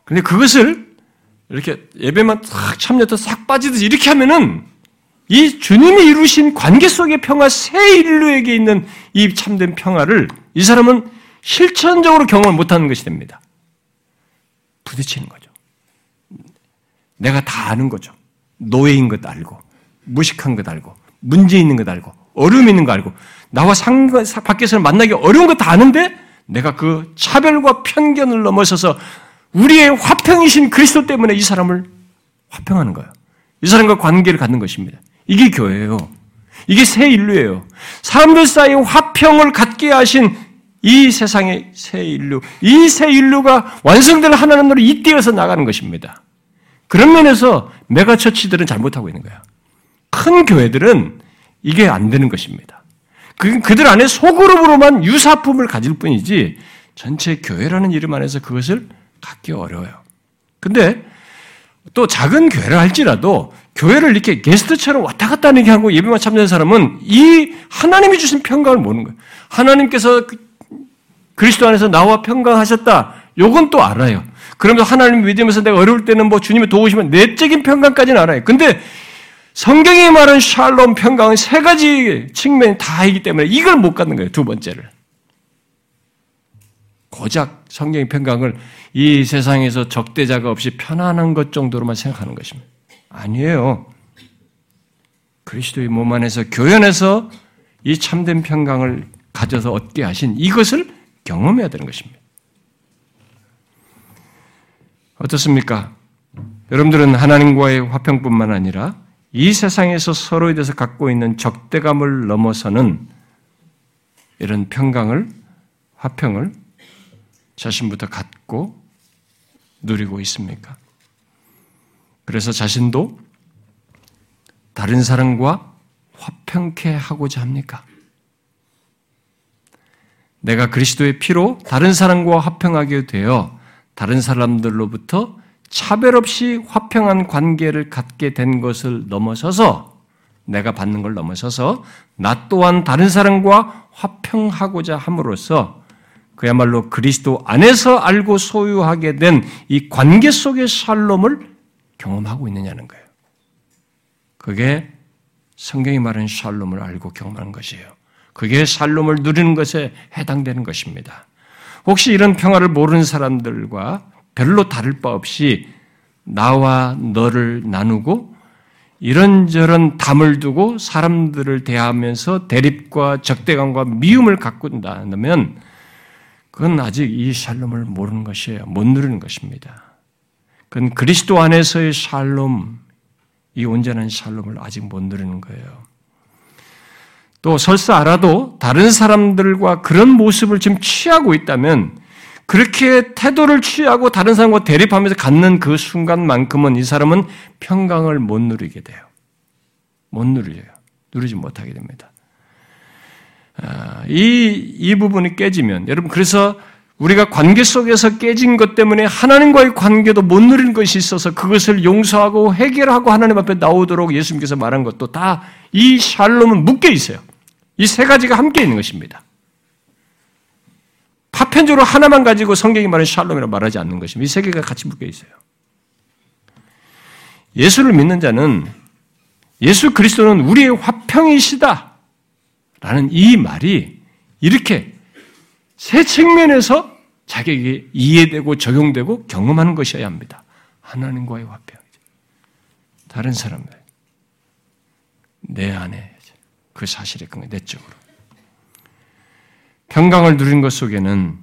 근데 그것을 이렇게 예배만 싹 참여해서 싹 빠지듯이 이렇게 하면은 이 주님이 이루신 관계 속의 평화, 새 인류에게 있는 이 참된 평화를 이 사람은 실천적으로 경험을 못하는 것이 됩니다. 부딪히는 거죠. 내가 다 아는 거죠. 노예인 것 알고, 무식한 것 알고, 문제 있는 것 알고, 어려움 있는 거 알고, 나와 상, 밖에서는 만나기 어려운 거 다 아는데, 내가 그 차별과 편견을 넘어서서 우리의 화평이신 그리스도 때문에 이 사람을 화평하는 거예요. 이 사람과 관계를 갖는 것입니다. 이게 교회예요. 이게 새 인류예요. 사람들 사이에 화평을 갖게 하신 이 세상의 새 인류, 이 새 인류가 완성될 하나님으로 이뛰어서 나가는 것입니다. 그런 면에서 mega church들은 잘못하고 있는 거야. 큰 교회들은 이게 안 되는 것입니다. 그, 그들 안에 소그룹으로만 유사품을 가질 뿐이지 전체 교회라는 이름 안에서 그것을 갖기 어려워요. 근데 또 작은 교회를 할지라도 교회를 이렇게 게스트처럼 왔다 갔다 하는 게 하고 예배만 참여하는 사람은 이 하나님이 주신 평강을 모르는 거예요. 하나님께서 그 그리스도 안에서 나와 평강하셨다. 요건 또 알아요. 그러면서 하나님 믿으면서 내가 어려울 때는 뭐 주님의 도우시면 내적인 평강까지는 알아요. 근데 성경이 말하는 샬롬 평강은 세 가지 측면이 다 있기 때문에 이걸 못 갖는 거예요. 두 번째를. 고작 성경의 평강을 이 세상에서 적대자가 없이 편안한 것 정도로만 생각하는 것입니다. 아니에요. 그리스도의 몸 안에서 교연해서 이 참된 평강을 가져서 얻게 하신 이것을 경험해야 되는 것입니다. 어떻습니까? 여러분들은 하나님과의 화평뿐만 아니라 이 세상에서 서로에 대해서 갖고 있는 적대감을 넘어서는 이런 평강을, 화평을 자신부터 갖고 누리고 있습니까? 그래서 자신도 다른 사람과 화평케 하고자 합니까? 내가 그리스도의 피로 다른 사람과 화평하게 되어 다른 사람들로부터 차별 없이 화평한 관계를 갖게 된 것을 넘어서서 내가 받는 걸 넘어서서 나 또한 다른 사람과 화평하고자 함으로써 그야말로 그리스도 안에서 알고 소유하게 된 이 관계 속의 샬롬을 경험하고 있느냐는 거예요. 그게 성경이 말하는 샬롬을 알고 경험하는 것이에요. 그게 샬롬을 누리는 것에 해당되는 것입니다. 혹시 이런 평화를 모르는 사람들과 별로 다를 바 없이 나와 너를 나누고 이런저런 담을 두고 사람들을 대하면서 대립과 적대감과 미움을 갖고 있다면 그건 아직 이 샬롬을 모르는 것이에요. 못 누리는 것입니다. 그건 그리스도 안에서의 샬롬, 이 온전한 샬롬을 아직 못 누리는 거예요. 또 설사 알아도 다른 사람들과 그런 모습을 지금 취하고 있다면 그렇게 태도를 취하고 다른 사람과 대립하면서 갖는 그 순간만큼은 이 사람은 평강을 못 누리게 돼요. 못 누려요. 누리지 못하게 됩니다. 아, 이, 이 부분이 깨지면, 여러분, 그래서 우리가 관계 속에서 깨진 것 때문에 하나님과의 관계도 못 누리는 것이 있어서 그것을 용서하고 해결하고 하나님 앞에 나오도록 예수님께서 말한 것도 다 이 샬롬은 묶여 있어요. 이 세 가지가 함께 있는 것입니다. 파편적으로 하나만 가지고 성경이 말하는 샬롬이라고 말하지 않는 것입니다. 이 세 개가 같이 묶여 있어요. 예수를 믿는 자는 예수 그리스도는 우리의 화평이시다. 라는 이 말이 이렇게 세 측면에서 자기에게 이해되고 적용되고 경험하는 것이어야 합니다. 하나님과의 화평이죠. 다른 사람들. 내 안에 그 사실의 근거, 내적으로. 평강을 누린 것 속에는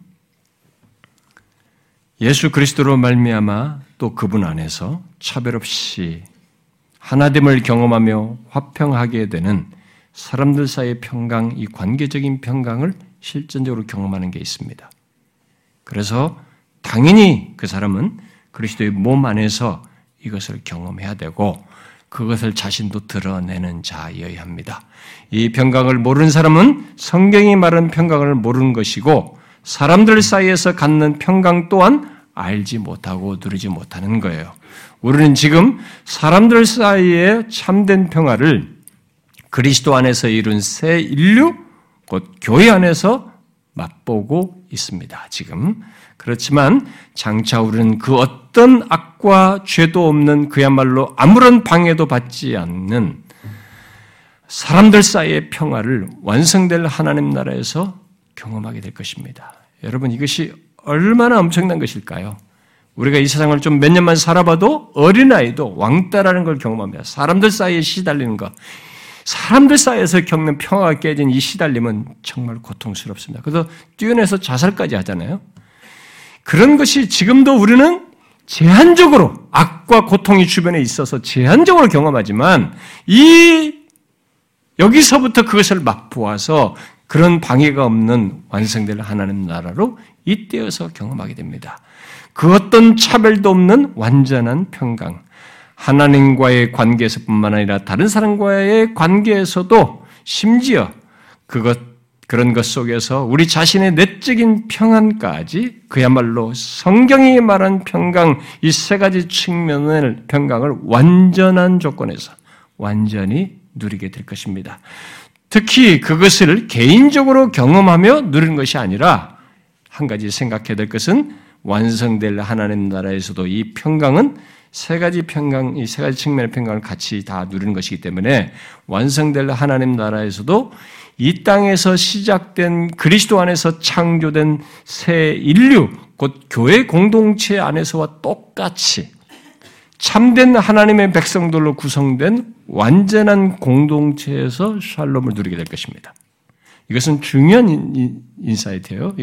예수 그리스도로 말미암아 또 그분 안에서 차별 없이 하나됨을 경험하며 화평하게 되는 사람들 사이의 평강, 이 관계적인 평강을 실전적으로 경험하는 게 있습니다. 그래서 당연히 그 사람은 그리스도의 몸 안에서 이것을 경험해야 되고 그것을 자신도 드러내는 자여야 합니다. 이 평강을 모르는 사람은 성경이 말하는 평강을 모르는 것이고 사람들 사이에서 갖는 평강 또한 알지 못하고 누리지 못하는 거예요. 우리는 지금 사람들 사이에 참된 평화를 그리스도 안에서 이룬 새 인류, 곧 교회 안에서 맛보고 있습니다. 지금. 그렇지만 장차 우리는 그 어떤 악과 죄도 없는 그야말로 아무런 방해도 받지 않는 사람들 사이의 평화를 완성될 하나님 나라에서 경험하게 될 것입니다. 여러분 이것이 얼마나 엄청난 것일까요? 우리가 이 세상을 좀 몇 년만 살아봐도 어린아이도 왕따라는 걸 경험합니다. 사람들 사이에 시달리는 것. 사람들 사이에서 겪는 평화가 깨진 이 시달림은 정말 고통스럽습니다. 그래서 뛰어내서 자살까지 하잖아요. 그런 것이 지금도 우리는 제한적으로 악과 고통이 주변에 있어서 제한적으로 경험하지만 이 여기서부터 그것을 맛보아서 그런 방해가 없는 완성될 하나님 나라로 이때여서 경험하게 됩니다. 그 어떤 차별도 없는 완전한 평강. 하나님과의 관계에서뿐만 아니라 다른 사람과의 관계에서도 심지어 그것 그런 것 속에서 우리 자신의 내적인 평안까지 그야말로 성경이 말한 평강 이 세 가지 측면을 평강을 완전한 조건에서 완전히 누리게 될 것입니다. 특히 그것을 개인적으로 경험하며 누리는 것이 아니라 한 가지 생각해야 될 것은 완성될 하나님 나라에서도 이 평강은 세 가지 평강, 이 세 가지 측면의 평강을 같이 다 누리는 것이기 때문에 완성될 하나님 나라에서도 이 땅에서 시작된 그리스도 안에서 창조된 새 인류, 곧 교회 공동체 안에서와 똑같이 참된 하나님의 백성들로 구성된 완전한 공동체에서 샬롬을 누리게 될 것입니다. 이것은 중요한 인사이트예요.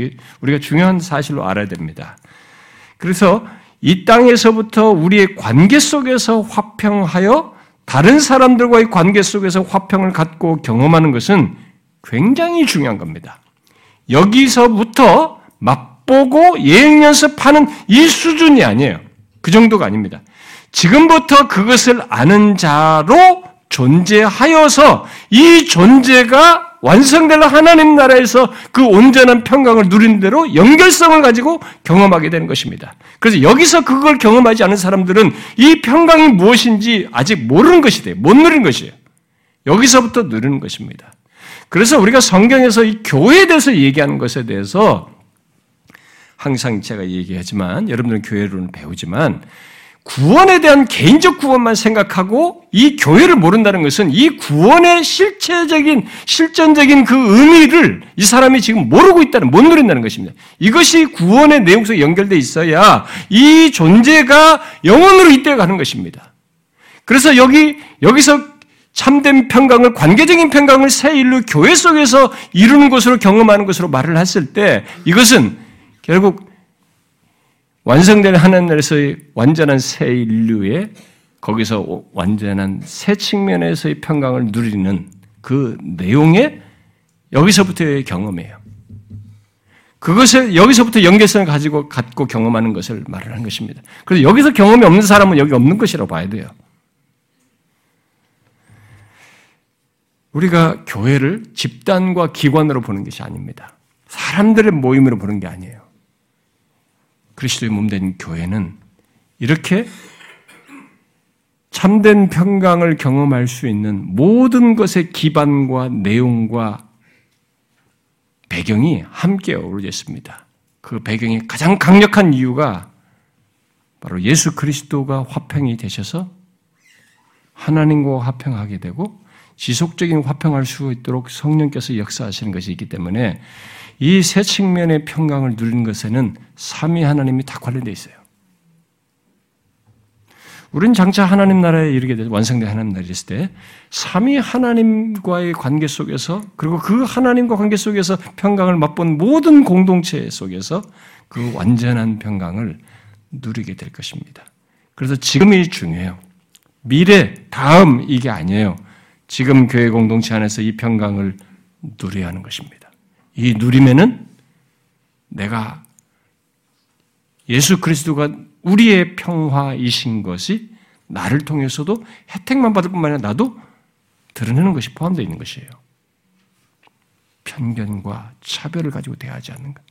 우리가 중요한 사실로 알아야 됩니다. 그래서 이 땅에서부터 우리의 관계 속에서 화평하여 다른 사람들과의 관계 속에서 화평을 갖고 경험하는 것은 굉장히 중요한 겁니다. 여기서부터 맛보고 예행 연습하는 이 수준이 아니에요. 그 정도가 아닙니다. 지금부터 그것을 아는 자로 존재하여서 이 존재가 완성될 하나님 나라에서 그 온전한 평강을 누린 대로 연결성을 가지고 경험하게 되는 것입니다. 그래서 여기서 그걸 경험하지 않은 사람들은 이 평강이 무엇인지 아직 모르는 것이 돼요. 못 누리는 것이에요. 여기서부터 누리는 것입니다. 그래서 우리가 성경에서 이 교회에 대해서 얘기하는 것에 대해서 항상 제가 얘기하지만 여러분들은 교회로는 배우지만 구원에 대한 개인적 구원만 생각하고 이 교회를 모른다는 것은 이 구원의 실체적인 실전적인 그 의미를 이 사람이 지금 모르고 있다는 못 누린다는 것입니다. 이것이 구원의 내용 속에 연결돼 있어야 이 존재가 영원으로 이때 가는 것입니다. 그래서 여기 여기서 참된 평강을 관계적인 평강을 새 인류 교회 속에서 이루는 것으로 경험하는 것으로 말을 했을 때 이것은 결국 완성된 하나님에서의 완전한 새 인류의 거기서 완전한 새 측면에서의 평강을 누리는 그 내용의 여기서부터의 경험이에요. 그것을 여기서부터 연계성을 가지고 갖고 경험하는 것을 말을 한 것입니다. 그래서 여기서 경험이 없는 사람은 여기 없는 것이라고 봐야 돼요. 우리가 교회를 집단과 기관으로 보는 것이 아닙니다. 사람들의 모임으로 보는 게 아니에요. 그리스도의 몸 된 교회는 이렇게 참된 평강을 경험할 수 있는 모든 것의 기반과 내용과 배경이 함께 어우러져 있습니다. 그 배경이 가장 강력한 이유가 바로 예수 그리스도가 화평이 되셔서 하나님과 화평하게 되고 지속적인 화평할 수 있도록 성령께서 역사하시는 것이 있기 때문에 이 세 측면의 평강을 누리는 것에는 삼위 하나님이 다 관련되어 있어요. 우리는 장차 하나님 나라에 이르게 돼 완성된 하나님 나라에 있을 때 삼위 하나님과의 관계 속에서 그리고 그 하나님과 관계 속에서 평강을 맛본 모든 공동체 속에서 그 완전한 평강을 누리게 될 것입니다. 그래서 지금이 중요해요. 미래, 다음 이게 아니에요. 지금 교회 공동체 안에서 이 평강을 누려야 하는 것입니다. 이 누림에는 내가 예수 그리스도가 우리의 평화이신 것이 나를 통해서도 혜택만 받을 뿐만 아니라 나도 드러내는 것이 포함되어 있는 것이에요. 편견과 차별을 가지고 대하지 않는 것.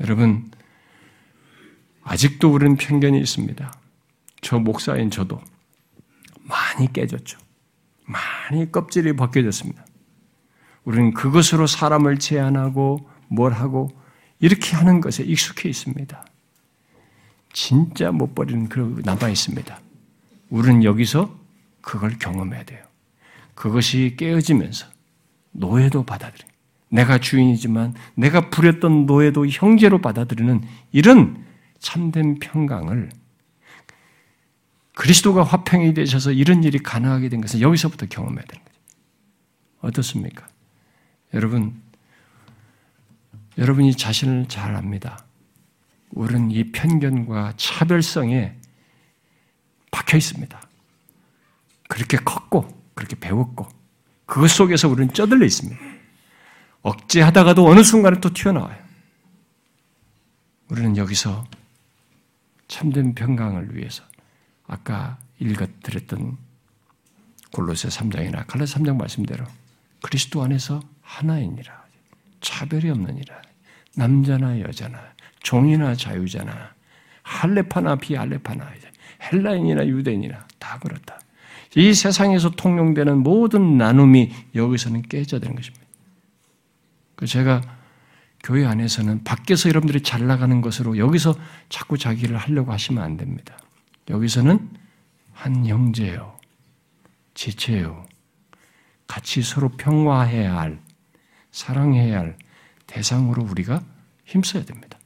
여러분, 아직도 우리는 편견이 있습니다. 저 목사인 저도 많이 깨졌죠. 많이 껍질이 벗겨졌습니다. 우리는 그것으로 사람을 제한하고 뭘 하고 이렇게 하는 것에 익숙해 있습니다. 진짜 못 버리는 그 남아 있습니다. 우리는 여기서 그걸 경험해야 돼요. 그것이 깨어지면서 노예도 받아들여. 내가 주인이지만 내가 부렸던 노예도 형제로 받아들이는 이런 참된 평강을 그리스도가 화평이 되셔서 이런 일이 가능하게 된 것은 여기서부터 경험해야 되는 거죠. 어떻습니까? 여러분, 여러분이 자신을 잘 압니다. 우리는 이 편견과 차별성에 박혀 있습니다. 그렇게 컸고, 그렇게 배웠고, 그것 속에서 우리는 쩌들려 있습니다. 억제하다가도 어느 순간에 또 튀어나와요. 우리는 여기서 참된 평강을 위해서 아까 읽어드렸던 골로새 3장이나 갈라스 3장 말씀대로 그리스도 안에서 하나이니라. 차별이 없느니라. 남자나 여자나 종이나 자유자나 할레파나 비할레파나 헬라인이나 유대인이나 다 그렇다. 이 세상에서 통용되는 모든 나눔이 여기서는 깨져되는 것입니다. 그 제가 교회 안에서는 밖에서 여러분들이 잘 나가는 것으로 여기서 자꾸 자기를 하려고 하시면 안 됩니다. 여기서는 한 형제요, 지체요, 같이 서로 평화해야 할 사랑해야 할 대상으로 우리가 힘써야 됩니다.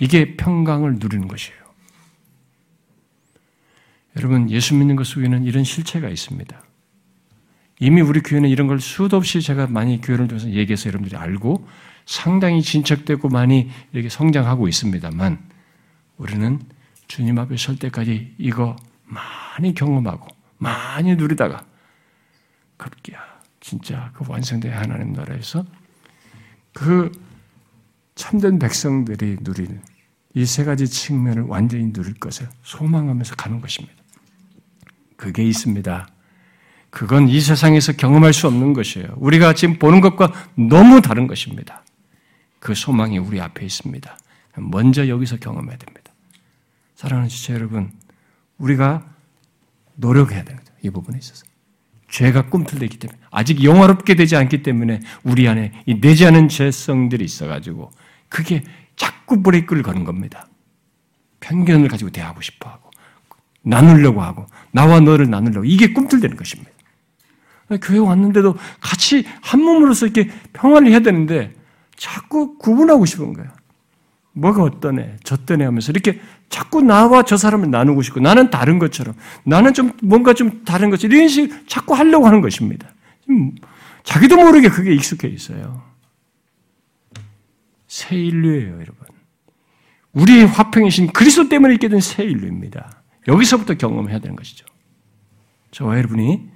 이게 평강을 누리는 것이에요. 여러분, 예수 믿는 것 속에는 이런 실체가 있습니다. 이미 우리 교회는 이런 걸 수도 없이 제가 많이 교회를 통해서 얘기해서 여러분들이 알고 상당히 진척되고 많이 이렇게 성장하고 있습니다만 우리는 주님 앞에 설 때까지 이거 많이 경험하고 많이 누리다가 급기야 진짜 그 완성된 하나님 나라에서 그 참된 백성들이 누리는 이 세 가지 측면을 완전히 누릴 것을 소망하면서 가는 것입니다. 그게 있습니다. 그건 이 세상에서 경험할 수 없는 것이에요. 우리가 지금 보는 것과 너무 다른 것입니다. 그 소망이 우리 앞에 있습니다. 먼저 여기서 경험해야 됩니다. 사랑하는 지체 여러분, 우리가 노력해야 거죠. 이 부분에 있어서. 죄가 꿈틀대기 기 때문에 아직 영화롭게 되지 않기 때문에 우리 안에 이 내지 않은 죄성들이 있어가지고 그게 자꾸 브레이크를 거는 겁니다. 편견을 가지고 대하고 싶어 하고, 나누려고 하고, 나와 너를 나누려고. 이게 꿈틀대는 것입니다. 교회 왔는데도 같이 한 몸으로서 이렇게 평화를 해야 되는데 자꾸 구분하고 싶은 거예요. 뭐가 어떠네, 저떠네 하면서 이렇게 자꾸 나와 저 사람을 나누고 싶고 나는 다른 것처럼 나는 좀 뭔가 좀 다른 것처럼 이런 식 자꾸 하려고 하는 것입니다. 자기도 모르게 그게 익숙해 있어요. 새 인류예요, 여러분. 우리의 화평이신 그리스도 때문에 있게 된 새 인류입니다. 여기서부터 경험해야 되는 것이죠. 저와 여러분이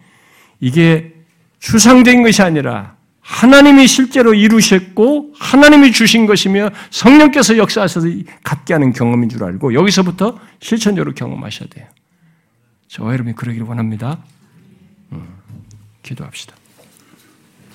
이게 추상적인 것이 아니라 하나님이 실제로 이루셨고 하나님이 주신 것이며 성령께서 역사하셔서 갖게 하는 경험인 줄 알고 여기서부터 실천적으로 경험하셔야 돼요. 저와 여러분이 그러기를 원합니다. 음, 기도합시다.